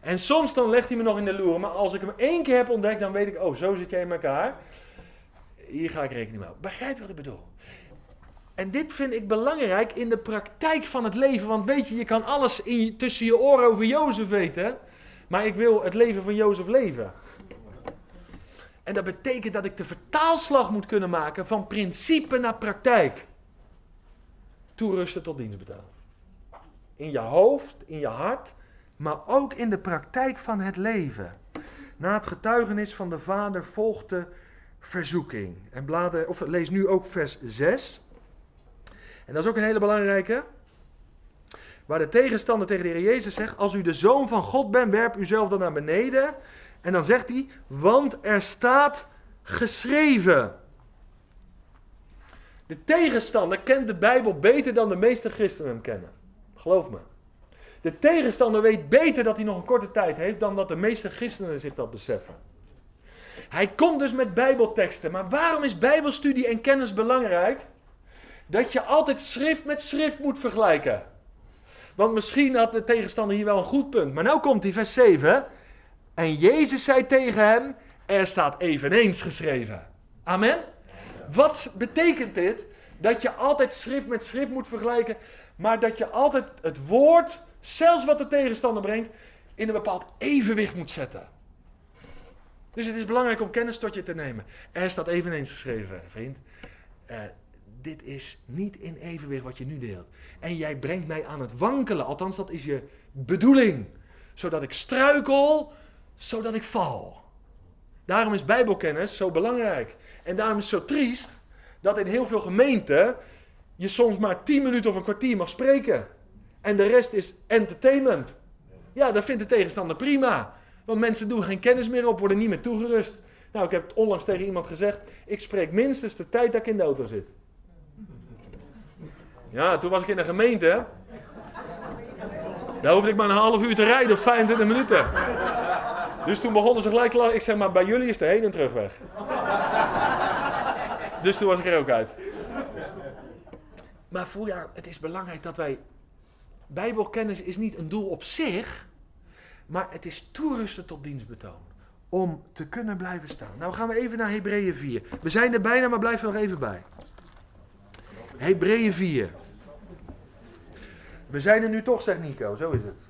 En soms dan legt hij me nog in de loer. Maar als ik hem één keer heb ontdekt, dan weet ik, oh, zo zit jij in elkaar. Hier ga ik rekening mee. Begrijp je wat ik bedoel? En dit vind ik belangrijk in de praktijk van het leven. Want weet je, je kan alles tussen je oren over Jozef weten. Maar ik wil het leven van Jozef leven. En dat betekent dat ik de vertaalslag moet kunnen maken van principe naar praktijk. Toerusten tot dienstbetaal. In je hoofd, in je hart, maar ook in de praktijk van het leven. Na het getuigenis van de Vader volgt de verzoeking. En blader, of lees nu ook vers 6. En dat is ook een hele belangrijke. Waar de tegenstander tegen de Heer Jezus zegt: Als u de zoon van God bent, werp uzelf dan naar beneden. En dan zegt hij: Want er staat geschreven. De tegenstander kent de Bijbel beter dan de meeste christenen hem kennen. Geloof me. De tegenstander weet beter dat hij nog een korte tijd heeft dan dat de meeste christenen zich dat beseffen. Hij komt dus met Bijbelteksten. Maar waarom is Bijbelstudie en kennis belangrijk? Dat je altijd schrift met schrift moet vergelijken. Want misschien had de tegenstander hier wel een goed punt. Maar nu komt hij, vers 7. En Jezus zei tegen hem: Er staat eveneens geschreven. Amen. Wat betekent dit? Dat je altijd schrift met schrift moet vergelijken. Maar dat je altijd het woord zelfs wat de tegenstander brengt, in een bepaald evenwicht moet zetten. Dus het is belangrijk om kennis tot je te nemen. Er staat eveneens geschreven, vriend. Uh, dit is niet in evenwicht wat je nu deelt. En jij brengt mij aan het wankelen. Althans, dat is je bedoeling. Zodat ik struikel, zodat ik val. Daarom is Bijbelkennis zo belangrijk. En daarom is het zo triest dat in heel veel gemeenten je soms maar 10 minuten of een kwartier mag spreken. En de rest is entertainment. Ja, dat vindt de tegenstander prima. Want mensen doen geen kennis meer op, worden niet meer toegerust. Nou, ik heb het onlangs tegen iemand gezegd. Ik spreek minstens de tijd dat ik in de auto zit. Ja, toen was ik in de gemeente. Daar hoefde ik maar een half uur te rijden of 25 minuten. Dus toen begonnen ze gelijk klaar. Ik zeg maar, bij jullie is de heen en terugweg. Dus toen was ik er ook uit. Maar voel je, het is belangrijk dat wij Bijbelkennis is niet een doel op zich, maar het is toerusten tot dienstbetoon. Om te kunnen blijven staan. Nou gaan we even naar Hebreeën 4. We zijn er bijna, maar blijf er nog even bij. Hebreeën 4. We zijn er nu toch, zegt Nico. Zo is het.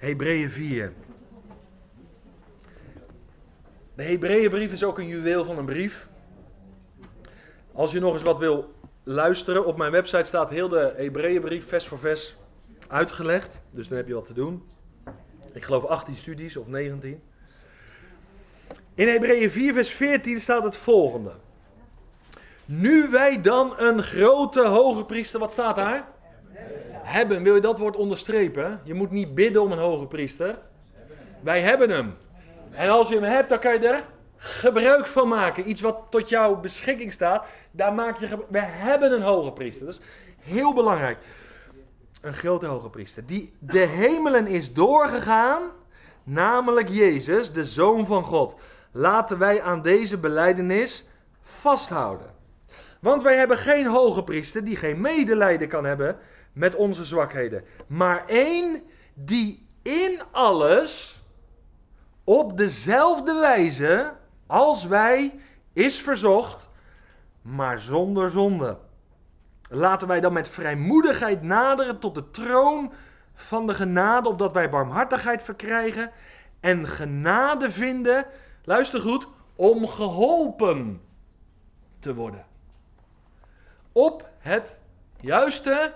Hebreeën 4. De Hebreeënbrief is ook een juweel van een brief. Als je nog eens wat wil luisteren, op mijn website staat heel de Hebreeënbrief vers voor vers uitgelegd. Dus dan heb je wat te doen. Ik geloof 18 studies of 19. In Hebreeën 4 vers 14 staat het volgende. Nu wij dan een grote hoge priester, wat staat daar? Hebben. Wil je dat woord onderstrepen? Je moet niet bidden om een hoge priester. Wij hebben hem. En als je hem hebt, dan kan je er gebruik van maken. Iets wat tot jouw beschikking staat, daar maak je. We hebben een hoge priester. Dat is heel belangrijk. Een grote hoge priester. Die de hemelen is doorgegaan namelijk Jezus, de Zoon van God. Laten wij aan deze beleidenis vasthouden. Want wij hebben geen hoge priester die geen medelijden kan hebben met onze zwakheden, maar één die in alles op dezelfde wijze als wij is verzocht, maar zonder zonde. Laten wij dan met vrijmoedigheid naderen tot de troon van de genade, opdat wij barmhartigheid verkrijgen en genade vinden, luister goed, om geholpen te worden. Op het juiste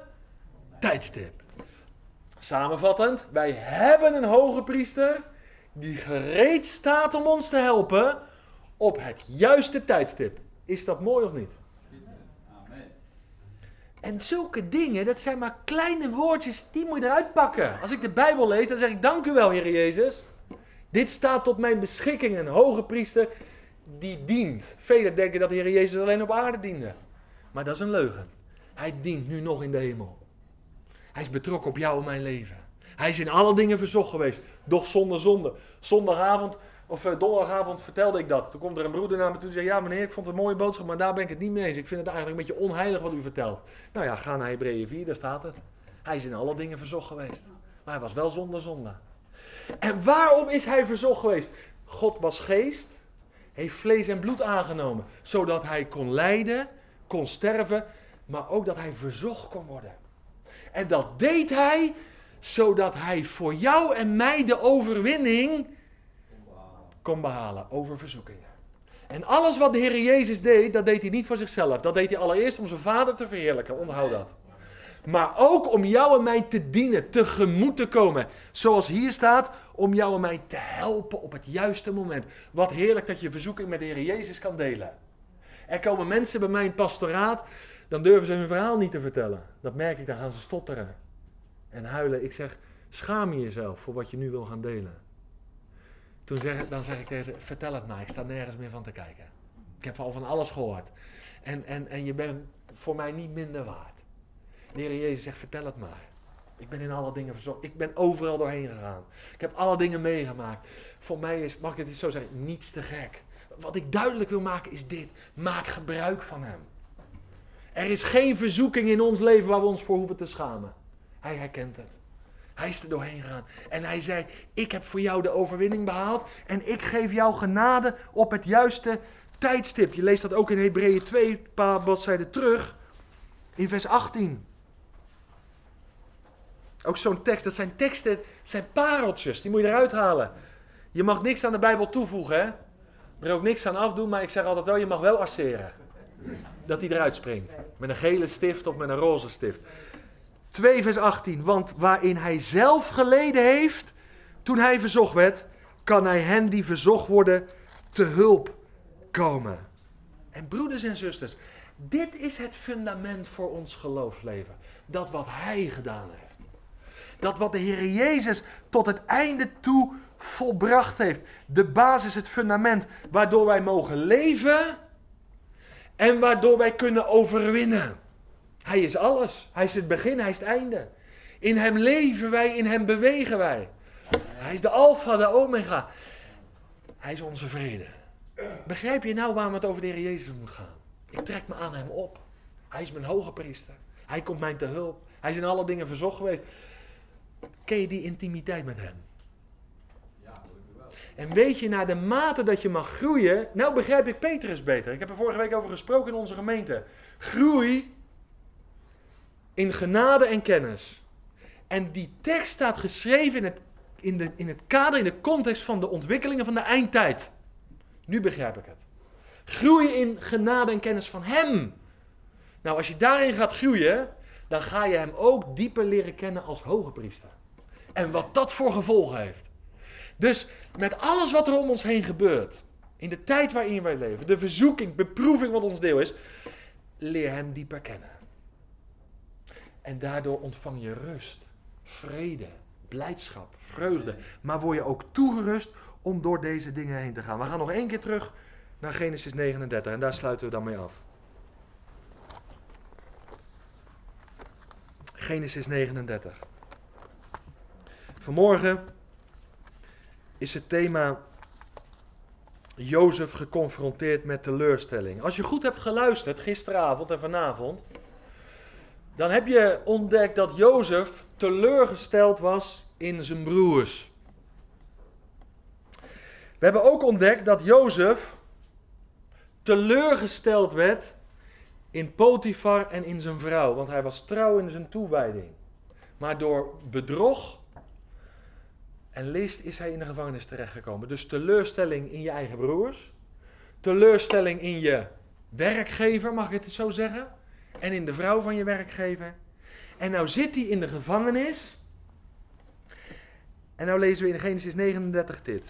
tijdstip. Samenvattend, wij hebben een hoge priester die gereed staat om ons te helpen op het juiste tijdstip. Is dat mooi of niet? En zulke dingen, dat zijn maar kleine woordjes, die moet je eruit pakken. Als ik de Bijbel lees, dan zeg ik dank u wel, Heer Jezus. Dit staat tot mijn beschikking, een hoge priester die dient. Velen denken dat de Heer Jezus alleen op aarde diende. Maar dat is een leugen. Hij dient nu nog in de hemel. Hij is betrokken op jou en mijn leven. Hij is in alle dingen verzocht geweest, doch zonder zonde. Zondagavond of uh, donderdagavond vertelde ik dat. Toen komt er een broeder naar me toe en zei: Ja, meneer, ik vond het een mooie boodschap, maar daar ben ik het niet mee eens. Ik vind het eigenlijk een beetje onheilig wat u vertelt. Nou ja, ga naar Hebreeën 4, daar staat het. Hij is in alle dingen verzocht geweest. Maar hij was wel zonder zonde. En waarom is hij verzocht geweest? God was geest, heeft vlees en bloed aangenomen, zodat hij kon lijden, kon sterven, maar ook dat hij verzocht kon worden. En dat deed hij zodat hij voor jou en mij de overwinning kon behalen over verzoekingen. En alles wat de Heer Jezus deed, dat deed hij niet voor zichzelf. Dat deed hij allereerst om zijn vader te verheerlijken. Onthoud dat. Maar ook om jou en mij te dienen, tegemoet te komen. Zoals hier staat, om jou en mij te helpen op het juiste moment. Wat heerlijk dat je verzoeking met de Heer Jezus kan delen. Er komen mensen bij mij in pastoraat, dan durven ze hun verhaal niet te vertellen. Dat merk ik, dan gaan ze stotteren en huilen. Ik zeg, schaam je jezelf voor wat je nu wil gaan delen. Toen zeg, dan zeg ik tegen ze, vertel het maar, ik sta nergens meer van te kijken. Ik heb al van alles gehoord. En, en, en je bent voor mij niet minder waard. De Heer Jezus zegt, vertel het maar. Ik ben in alle dingen verzorgd. Ik ben overal doorheen gegaan. Ik heb alle dingen meegemaakt. Voor mij is, mag ik het zo zeggen, niets te gek. Wat ik duidelijk wil maken is dit. Maak gebruik van Hem. Er is geen verzoeking in ons leven waar we ons voor hoeven te schamen. Hij herkent het. Hij is er doorheen gegaan. En hij zei: Ik heb voor jou de overwinning behaald. En ik geef jou genade op het juiste tijdstip. Je leest dat ook in Hebreeën 2, een paar bladzijden terug. In vers 18. Ook zo'n tekst. Dat zijn teksten, dat zijn pareltjes. Die moet je eruit halen. Je mag niks aan de Bijbel toevoegen, hè? Er ook niks aan afdoen, maar ik zeg altijd wel: je mag wel asseren. Dat hij eruit springt. Met een gele stift of met een roze stift. 2 vers 18. Want waarin hij zelf geleden heeft toen hij verzocht werd, kan hij hen die verzocht worden te hulp komen. En broeders en zusters, dit is het fundament voor ons geloofsleven. Dat wat hij gedaan heeft. Dat wat de Heer Jezus tot het einde toe volbracht heeft. De basis, het fundament waardoor wij mogen leven en waardoor wij kunnen overwinnen. Hij is alles. Hij is het begin, hij is het einde. In hem leven wij, in hem bewegen wij. Hij is de alfa, de omega. Hij is onze vrede. Begrijp je nou waarom het over de Heer Jezus moet gaan? Ik trek me aan hem op. Hij is mijn hoge priester. Hij komt mij te hulp. Hij is in alle dingen verzocht geweest. Ken je die intimiteit met hem? En weet je, naar de mate dat je mag groeien. Nou begrijp ik Petrus beter. Ik heb er vorige week over gesproken in onze gemeente. Groei in genade en kennis. En die tekst staat geschreven in het, in, de, in het kader, in de context van de ontwikkelingen van de eindtijd. Nu begrijp ik het. Groeien in genade en kennis van Hem. Nou, als je daarin gaat groeien, dan ga je Hem ook dieper leren kennen als hoge priester. En wat dat voor gevolgen heeft. Dus met alles wat er om ons heen gebeurt, in de tijd waarin wij leven, de verzoeking, beproeving wat ons deel is, leer Hem dieper kennen. En daardoor ontvang je rust, vrede, blijdschap, vreugde. Maar word je ook toegerust om door deze dingen heen te gaan. We gaan nog één keer terug naar Genesis 39 en daar sluiten we dan mee af. Genesis 39. Vanmorgen is het thema Jozef geconfronteerd met teleurstelling. Als je goed hebt geluisterd gisteravond en vanavond, dan heb je ontdekt dat Jozef teleurgesteld was in zijn broers. We hebben ook ontdekt dat Jozef teleurgesteld werd in Potifar en in zijn vrouw, want hij was trouw in zijn toewijding. Maar door bedrog en list is hij in de gevangenis terechtgekomen. Dus teleurstelling in je eigen broers, teleurstelling in je werkgever, mag ik het zo zeggen, en in de vrouw van je werkgever. En nou zit hij in de gevangenis. En nou lezen we in Genesis 39 dit.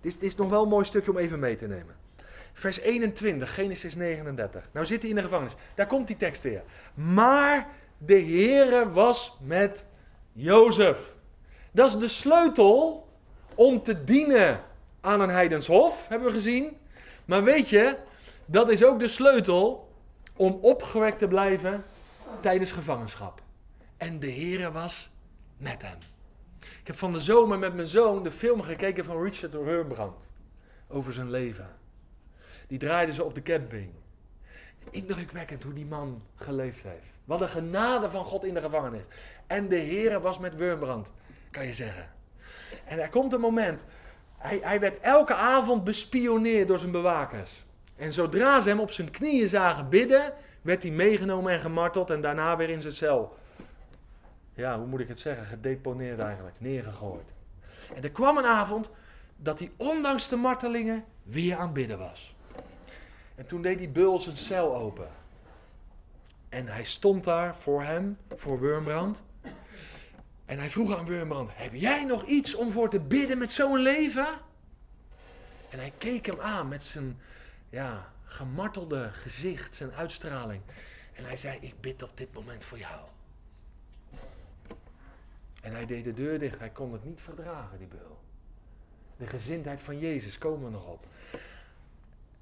Dit is, is nog wel een mooi stukje om even mee te nemen. Vers 21, Genesis 39. Nou zit hij in de gevangenis. Daar komt die tekst weer. Maar de Heere was met Jozef. Dat is de sleutel om te dienen aan een heidenshof, hebben we gezien. Maar weet je, dat is ook de sleutel om opgewekt te blijven tijdens gevangenschap. En de Heere was met hem. Ik heb van de zomer met mijn zoon de film gekeken van Richard Rembrandt over zijn leven. Die draaiden ze op de camping. Indrukwekkend hoe die man geleefd heeft. Wat een genade van God in de gevangenis. En de Heere was met Rembrandt, kan je zeggen. En er komt een moment. Hij, hij werd elke avond bespioneerd door zijn bewakers. En zodra ze hem op zijn knieën zagen bidden, werd hij meegenomen en gemarteld en daarna weer in zijn cel. Ja, hoe moet ik het zeggen? Gedeponeerd eigenlijk, neergegooid. En er kwam een avond dat hij ondanks de martelingen weer aan bidden was. En toen deed die beul zijn cel open. En hij stond daar voor hem, voor Wurmbrand. En hij vroeg aan Wurmbrand: Heb jij nog iets om voor te bidden met zo'n leven? En hij keek hem aan met zijn ja, gemartelde gezicht, zijn uitstraling. En hij zei: Ik bid op dit moment voor jou. En hij deed de deur dicht. Hij kon het niet verdragen, die beul. De gezindheid van Jezus komen we nog op.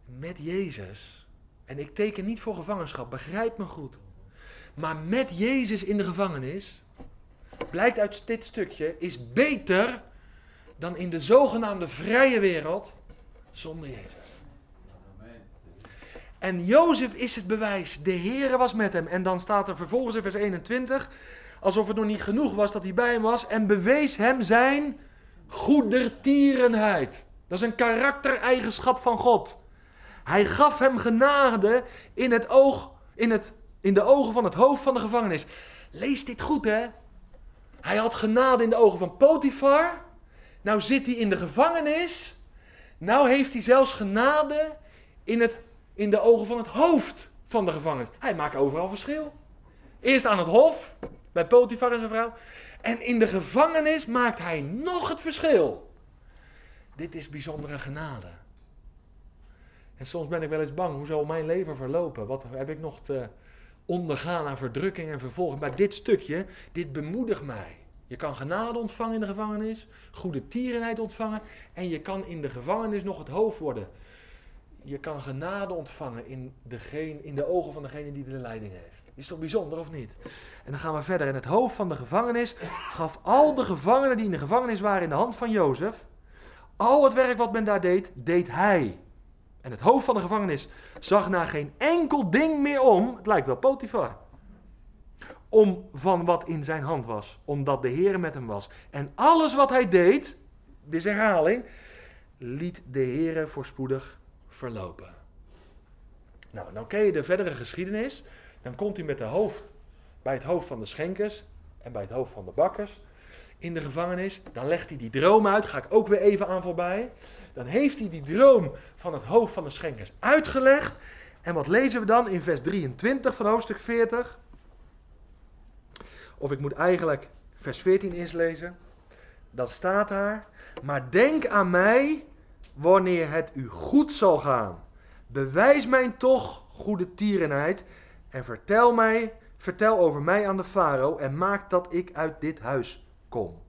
Met Jezus, en ik teken niet voor gevangenschap, begrijp me goed. Maar met Jezus in de gevangenis, blijkt uit dit stukje, is beter dan in de zogenaamde vrije wereld zonder Jezus. En Jozef is het bewijs. De Heere was met hem. En dan staat er vervolgens in vers 21, alsof het nog niet genoeg was dat hij bij hem was, en bewees hem zijn goedertierenheid. Dat is een karaktereigenschap van God. Hij gaf hem genade in, het oog, in, het, in de ogen van het hoofd van de gevangenis. Lees dit goed, hè? Hij had genade in de ogen van Potifar. Nou zit hij in de gevangenis. Nou heeft hij zelfs genade in, het, in de ogen van het hoofd van de gevangenis. Hij maakt overal verschil. Eerst aan het hof, bij Potifar en zijn vrouw. En in de gevangenis maakt hij nog het verschil. Dit is bijzondere genade. En soms ben ik wel eens bang, hoe zal mijn leven verlopen? Wat heb ik nog te ondergaan aan verdrukking en vervolging? Maar dit stukje, dit bemoedigt mij. Je kan genade ontvangen in de gevangenis, goede tierenheid ontvangen en je kan in de gevangenis nog het hoofd worden. Je kan genade ontvangen in, in de ogen van degene die de leiding heeft. Is toch bijzonder of niet? En dan gaan we verder. En het hoofd van de gevangenis gaf al de gevangenen die in de gevangenis waren in de hand van Jozef. Al het werk wat men daar deed, deed hij. En het hoofd van de gevangenis zag naar geen enkel ding meer om. Het lijkt wel Potifar. Om van wat in zijn hand was. Omdat de Heer met hem was. En alles wat hij deed, dit is herhaling, liet de Heer voorspoedig verlopen. Nou, dan ken je de verdere geschiedenis. Dan komt hij met de hoofd bij het hoofd van de schenkers en bij het hoofd van de bakkers in de gevangenis. Dan legt hij die droom uit, ga ik ook weer even aan voorbij. Dan heeft hij die droom van het hoofd van de schenkers uitgelegd. En wat lezen we dan in vers 23 van hoofdstuk 40? Of ik moet eigenlijk vers 14 eens lezen. Dat staat daar. Maar denk aan mij wanneer het u goed zal gaan. Bewijs mij toch goede tierenheid en vertel mij, vertel over mij aan de farao en maak dat ik uit dit huis kom.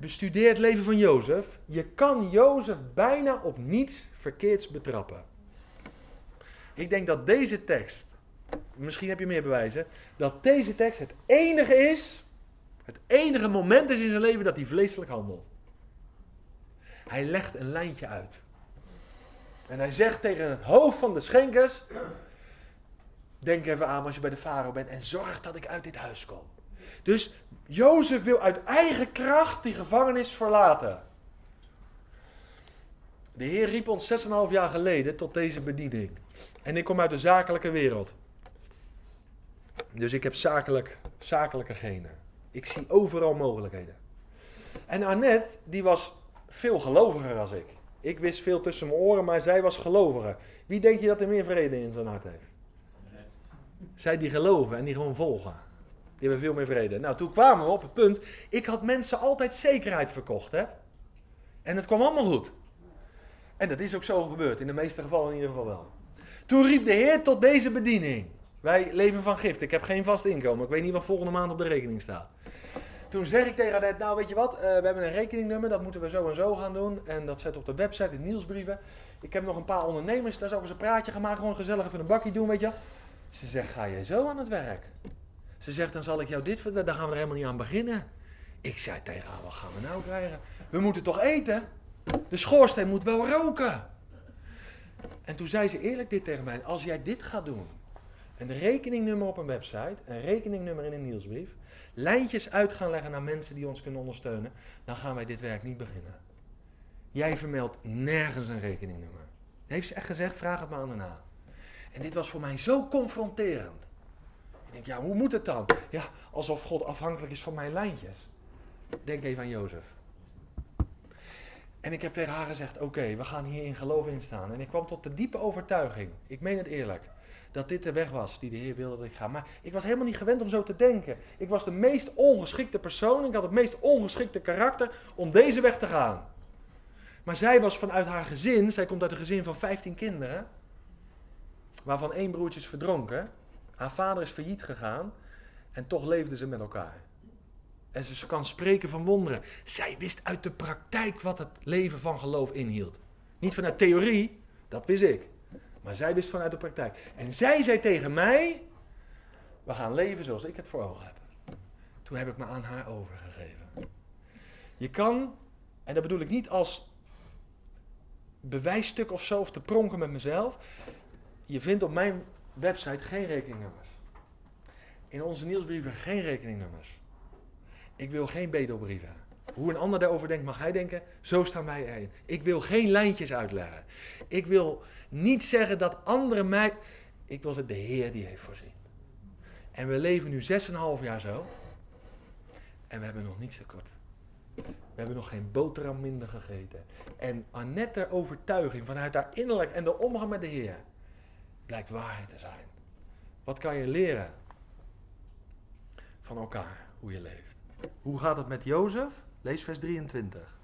Bestudeer het leven van Jozef. Je kan Jozef bijna op niets verkeerds betrappen. Ik denk dat deze tekst, misschien heb je meer bewijzen, dat deze tekst het enige is, Het enige moment is in zijn leven dat hij vleeselijk handelt. Hij legt een lijntje uit. En hij zegt tegen het hoofd van de schenkers: Denk even aan als je bij de farao bent en zorg dat ik uit dit huis kom. Dus Jozef wil uit eigen kracht die gevangenis verlaten. De Heer riep ons 6,5 jaar geleden tot deze bediening. En ik kom uit de zakelijke wereld. Dus ik heb zakelijk, zakelijke genen. Ik zie overal mogelijkheden. En Annette, die was veel geloviger als ik. Ik wist veel tussen mijn oren, maar zij was geloviger. Wie denk je dat er meer vrede in zijn hart heeft? Zij die geloven en die gewoon volgen. Die hebben veel meer vrede. Nou, toen kwamen we op het punt. Ik had mensen altijd zekerheid verkocht, hè? En het kwam allemaal goed. En dat is ook zo gebeurd, in de meeste gevallen in ieder geval wel. Toen riep de Heer tot deze bediening. Wij leven van gift. Ik heb geen vast inkomen. Ik weet niet wat volgende maand op de rekening staat. Toen zeg ik tegen haar, nou weet je wat, uh, we hebben een rekeningnummer, dat moeten we zo en zo gaan doen. En dat zet op de website, in nieuwsbrieven. Ik heb nog een paar ondernemers, daar zou ik eens een praatje gemaakt, gewoon gezellig even een bakje doen, weet je. Ze zegt, ga jij zo aan het werk? Ze zegt, dan zal ik jou dit vertellen, daar gaan we er helemaal niet aan beginnen. Ik zei tegen haar, wat gaan we nou krijgen? We moeten toch eten? De schoorsteen moet wel roken. En toen zei ze eerlijk dit tegen mij, als jij dit gaat doen, een rekeningnummer op een website, een rekeningnummer in een nieuwsbrief, lijntjes uit gaan leggen naar mensen die ons kunnen ondersteunen, dan gaan wij dit werk niet beginnen. Jij vermeldt nergens een rekeningnummer. Heeft ze echt gezegd, vraag het maar aan daarna. En dit was voor mij zo confronterend. Ik denk, ja, hoe moet het dan? Ja, alsof God afhankelijk is van mijn lijntjes. Denk even aan Jozef. En ik heb tegen haar gezegd, oké, we gaan hier in geloof in staan. En ik kwam tot de diepe overtuiging, ik meen het eerlijk, dat dit de weg was die de Heer wilde dat ik ga. Maar ik was helemaal niet gewend om zo te denken. Ik was de meest ongeschikte persoon, ik had het meest ongeschikte karakter om deze weg te gaan. Maar zij was vanuit haar gezin, zij komt uit een gezin van 15 kinderen, waarvan één broertje is verdronken. Haar vader is failliet gegaan en toch leefden ze met elkaar. En ze kan spreken van wonderen. Zij wist uit de praktijk wat het leven van geloof inhield. Niet vanuit theorie, dat wist ik. Maar zij wist vanuit de praktijk. En zij zei tegen mij: We gaan leven zoals ik het voor ogen heb. Toen heb ik me aan haar overgegeven. Je kan, en dat bedoel ik niet als bewijsstuk of zo, of te pronken met mezelf. Je vindt op mijn website geen rekeningnummers. In onze nieuwsbrieven geen rekeningnummers. Ik wil geen bedelbrieven. Hoe een ander daarover denkt, mag hij denken. Zo staan wij erin. Ik wil geen lijntjes uitleggen. Ik wil niet zeggen dat anderen mij. Ik wil zeggen, de Heer die heeft voorzien. En we leven nu 6,5 jaar zo. En we hebben nog niets tekort. We hebben nog geen boterham minder gegeten. En Annette overtuiging vanuit haar innerlijk en de omgang met de Heer blijkt waarheid te zijn. Wat kan je leren van elkaar, hoe je leeft? Hoe gaat het met Jozef? Lees vers 23.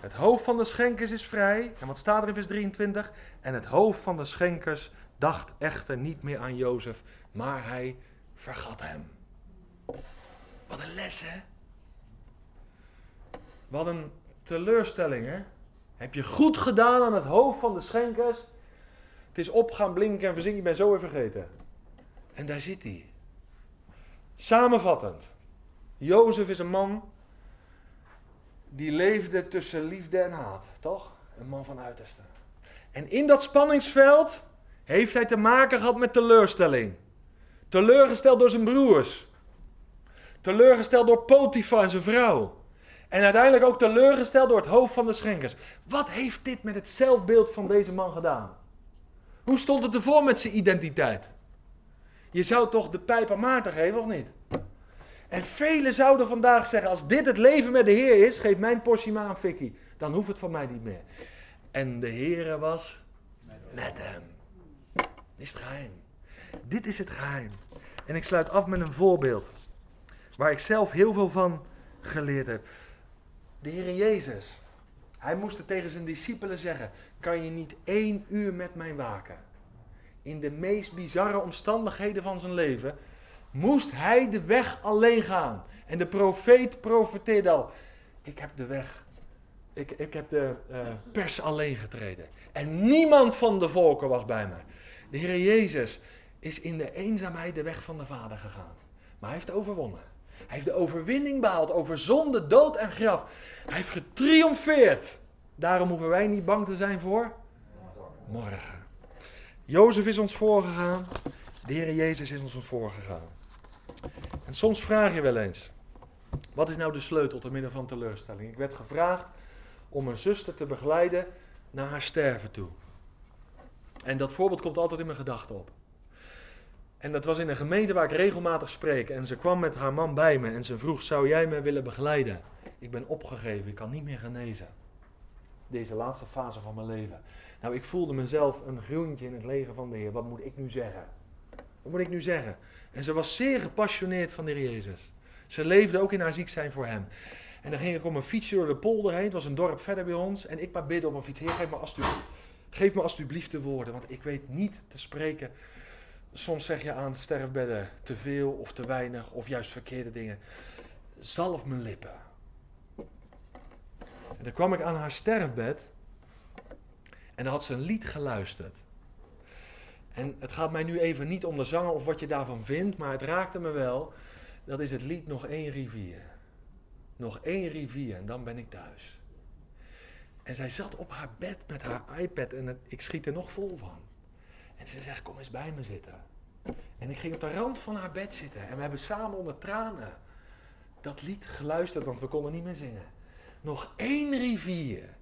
Het hoofd van de schenkers is vrij. En wat staat er in vers 23? En het hoofd van de schenkers dacht echter niet meer aan Jozef, maar hij vergat hem. Wat een les, hè? Wat een teleurstelling, hè? Heb je goed gedaan aan het hoofd van de schenkers? Het is op gaan blinken en verzin, je bent zo weer vergeten. En daar zit hij. Samenvattend. Jozef is een man die leefde tussen liefde en haat, toch? Een man van uiterste. En in dat spanningsveld heeft hij te maken gehad met teleurstelling. Teleurgesteld door zijn broers. Teleurgesteld door Potifar en zijn vrouw. En uiteindelijk ook teleurgesteld door het hoofd van de schenkers. Wat heeft dit met het zelfbeeld van deze man gedaan? Hoe stond het ervoor met zijn identiteit? Je zou toch de pijp aan Maarten geven, of niet? En velen zouden vandaag zeggen, als dit het leven met de Heer is, geef mijn portie maar aan Vicky. Dan hoeft het van mij niet meer. En de Heer was met hem. Dit is het geheim. Dit is het geheim. En ik sluit af met een voorbeeld. Waar ik zelf heel veel van geleerd heb. De Heer Jezus. Hij moest het tegen zijn discipelen zeggen. Kan je niet één uur met mij waken? In de meest bizarre omstandigheden van zijn leven moest hij de weg alleen gaan. En de profeet profeteerde al. Ik heb de weg, ik, ik heb de uh, pers alleen getreden. En niemand van de volken was bij mij. De Heer Jezus is in de eenzaamheid de weg van de Vader gegaan. Maar hij heeft overwonnen. Hij heeft de overwinning behaald over zonde, dood en graf. Hij heeft getriomfeerd. Daarom hoeven wij niet bang te zijn voor morgen. Jozef is ons voorgegaan. De Heer Jezus is ons voorgegaan. En soms vraag je wel eens: wat is nou de sleutel te midden van teleurstelling? Ik werd gevraagd om een zuster te begeleiden naar haar sterven toe. En dat voorbeeld komt altijd in mijn gedachten op. En dat was in een gemeente waar ik regelmatig spreek. En ze kwam met haar man bij me en ze vroeg: Zou jij me willen begeleiden? Ik ben opgegeven, ik kan niet meer genezen. Deze laatste fase van mijn leven. Nou, ik voelde mezelf een groentje in het leger van de Heer. Wat moet ik nu zeggen? Wat moet ik nu zeggen? En ze was zeer gepassioneerd van de Heer Jezus. Ze leefde ook in haar ziek zijn voor hem. En dan ging ik op een fietsje door de polder heen. Het was een dorp verder bij ons. En ik maar bidden op een fiets. Heer, geef me alsjeblieft, geef me alsjeblieft de woorden. Want ik weet niet te spreken. Soms zeg je aan sterfbedden te veel of te weinig. Of juist verkeerde dingen. Zalf mijn lippen. En dan kwam ik aan haar sterfbed. En dan had ze een lied geluisterd. En het gaat mij nu even niet om de zanger of wat je daarvan vindt, maar het raakte me wel. Dat is het lied Nog één rivier. Nog één rivier en dan ben ik thuis. En zij zat op haar bed met haar iPad en ik schiet er nog vol van. En ze zegt, kom eens bij me zitten. En ik ging op de rand van haar bed zitten en we hebben samen onder tranen dat lied geluisterd, want we konden niet meer zingen. Nog één rivier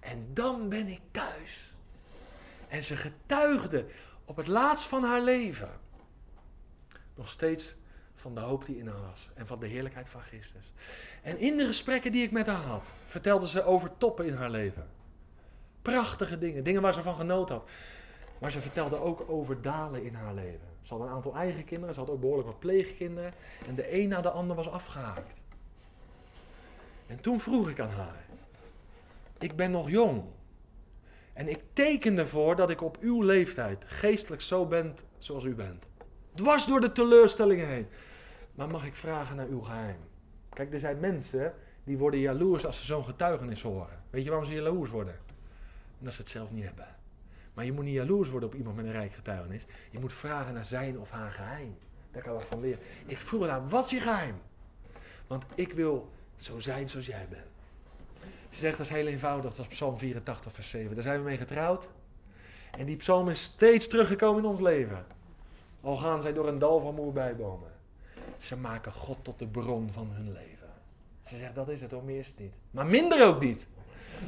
en dan ben ik thuis. En ze getuigde op het laatst van haar leven nog steeds van de hoop die in haar was en van de heerlijkheid van Christus. En in de gesprekken die ik met haar had, vertelde ze over toppen in haar leven. Prachtige dingen, dingen waar ze van genoten had. Maar ze vertelde ook over dalen in haar leven. Ze had een aantal eigen kinderen, ze had ook behoorlijk wat pleegkinderen. En de een na de ander was afgehaakt. En toen vroeg ik aan haar: Ik ben nog jong. En ik teken ervoor dat ik op uw leeftijd geestelijk zo ben zoals u bent. Dwars door de teleurstellingen heen. Maar mag ik vragen naar uw geheim? Kijk, er zijn mensen die worden jaloers als ze zo'n getuigenis horen. Weet je waarom ze jaloers worden? Omdat ze het zelf niet hebben. Maar je moet niet jaloers worden op iemand met een rijk getuigenis. Je moet vragen naar zijn of haar geheim. Daar kan wat van leren. Ik vroeg haar, wat is je geheim? Want ik wil zo zijn zoals jij bent. Ze zegt, dat is heel eenvoudig, dat is Psalm 84, vers 7. Daar zijn we mee getrouwd. En die psalm is steeds teruggekomen in ons leven. Al gaan zij door een dal van moerbijbomen. Ze maken God tot de bron van hun leven. Ze zegt, dat is het, hoor, meer is het niet. Maar minder ook niet.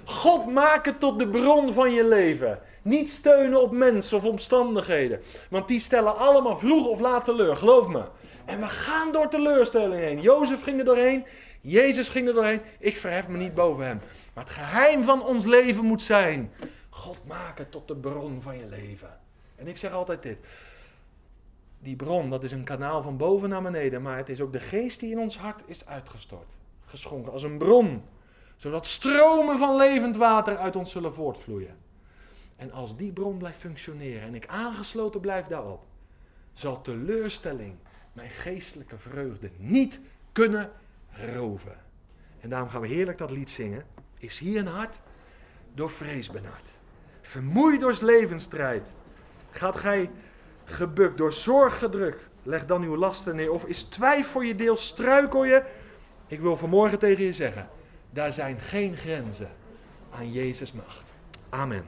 God maken tot de bron van je leven. Niet steunen op mensen of omstandigheden. Want die stellen allemaal vroeg of laat teleur, geloof me. En we gaan door teleurstelling heen. Jozef ging er doorheen. Jezus ging er doorheen. Ik verhef me niet boven hem. Maar het geheim van ons leven moet zijn. God maken tot de bron van je leven. En ik zeg altijd dit. Die bron, dat is een kanaal van boven naar beneden. Maar het is ook de geest die in ons hart is uitgestort. Geschonken als een bron. Zodat stromen van levend water uit ons zullen voortvloeien. En als die bron blijft functioneren en ik aangesloten blijf daarop, zal teleurstelling mijn geestelijke vreugde niet kunnen roven. En daarom gaan we heerlijk dat lied zingen. Is hier een hart door vrees benard. Vermoeid door levensstrijd. Gaat gij gebukt door zorg gedrukt. Leg dan uw lasten neer. Of is twijfel je deel, struikel je. Ik wil vanmorgen tegen je zeggen, daar zijn geen grenzen aan Jezus' macht. Amen.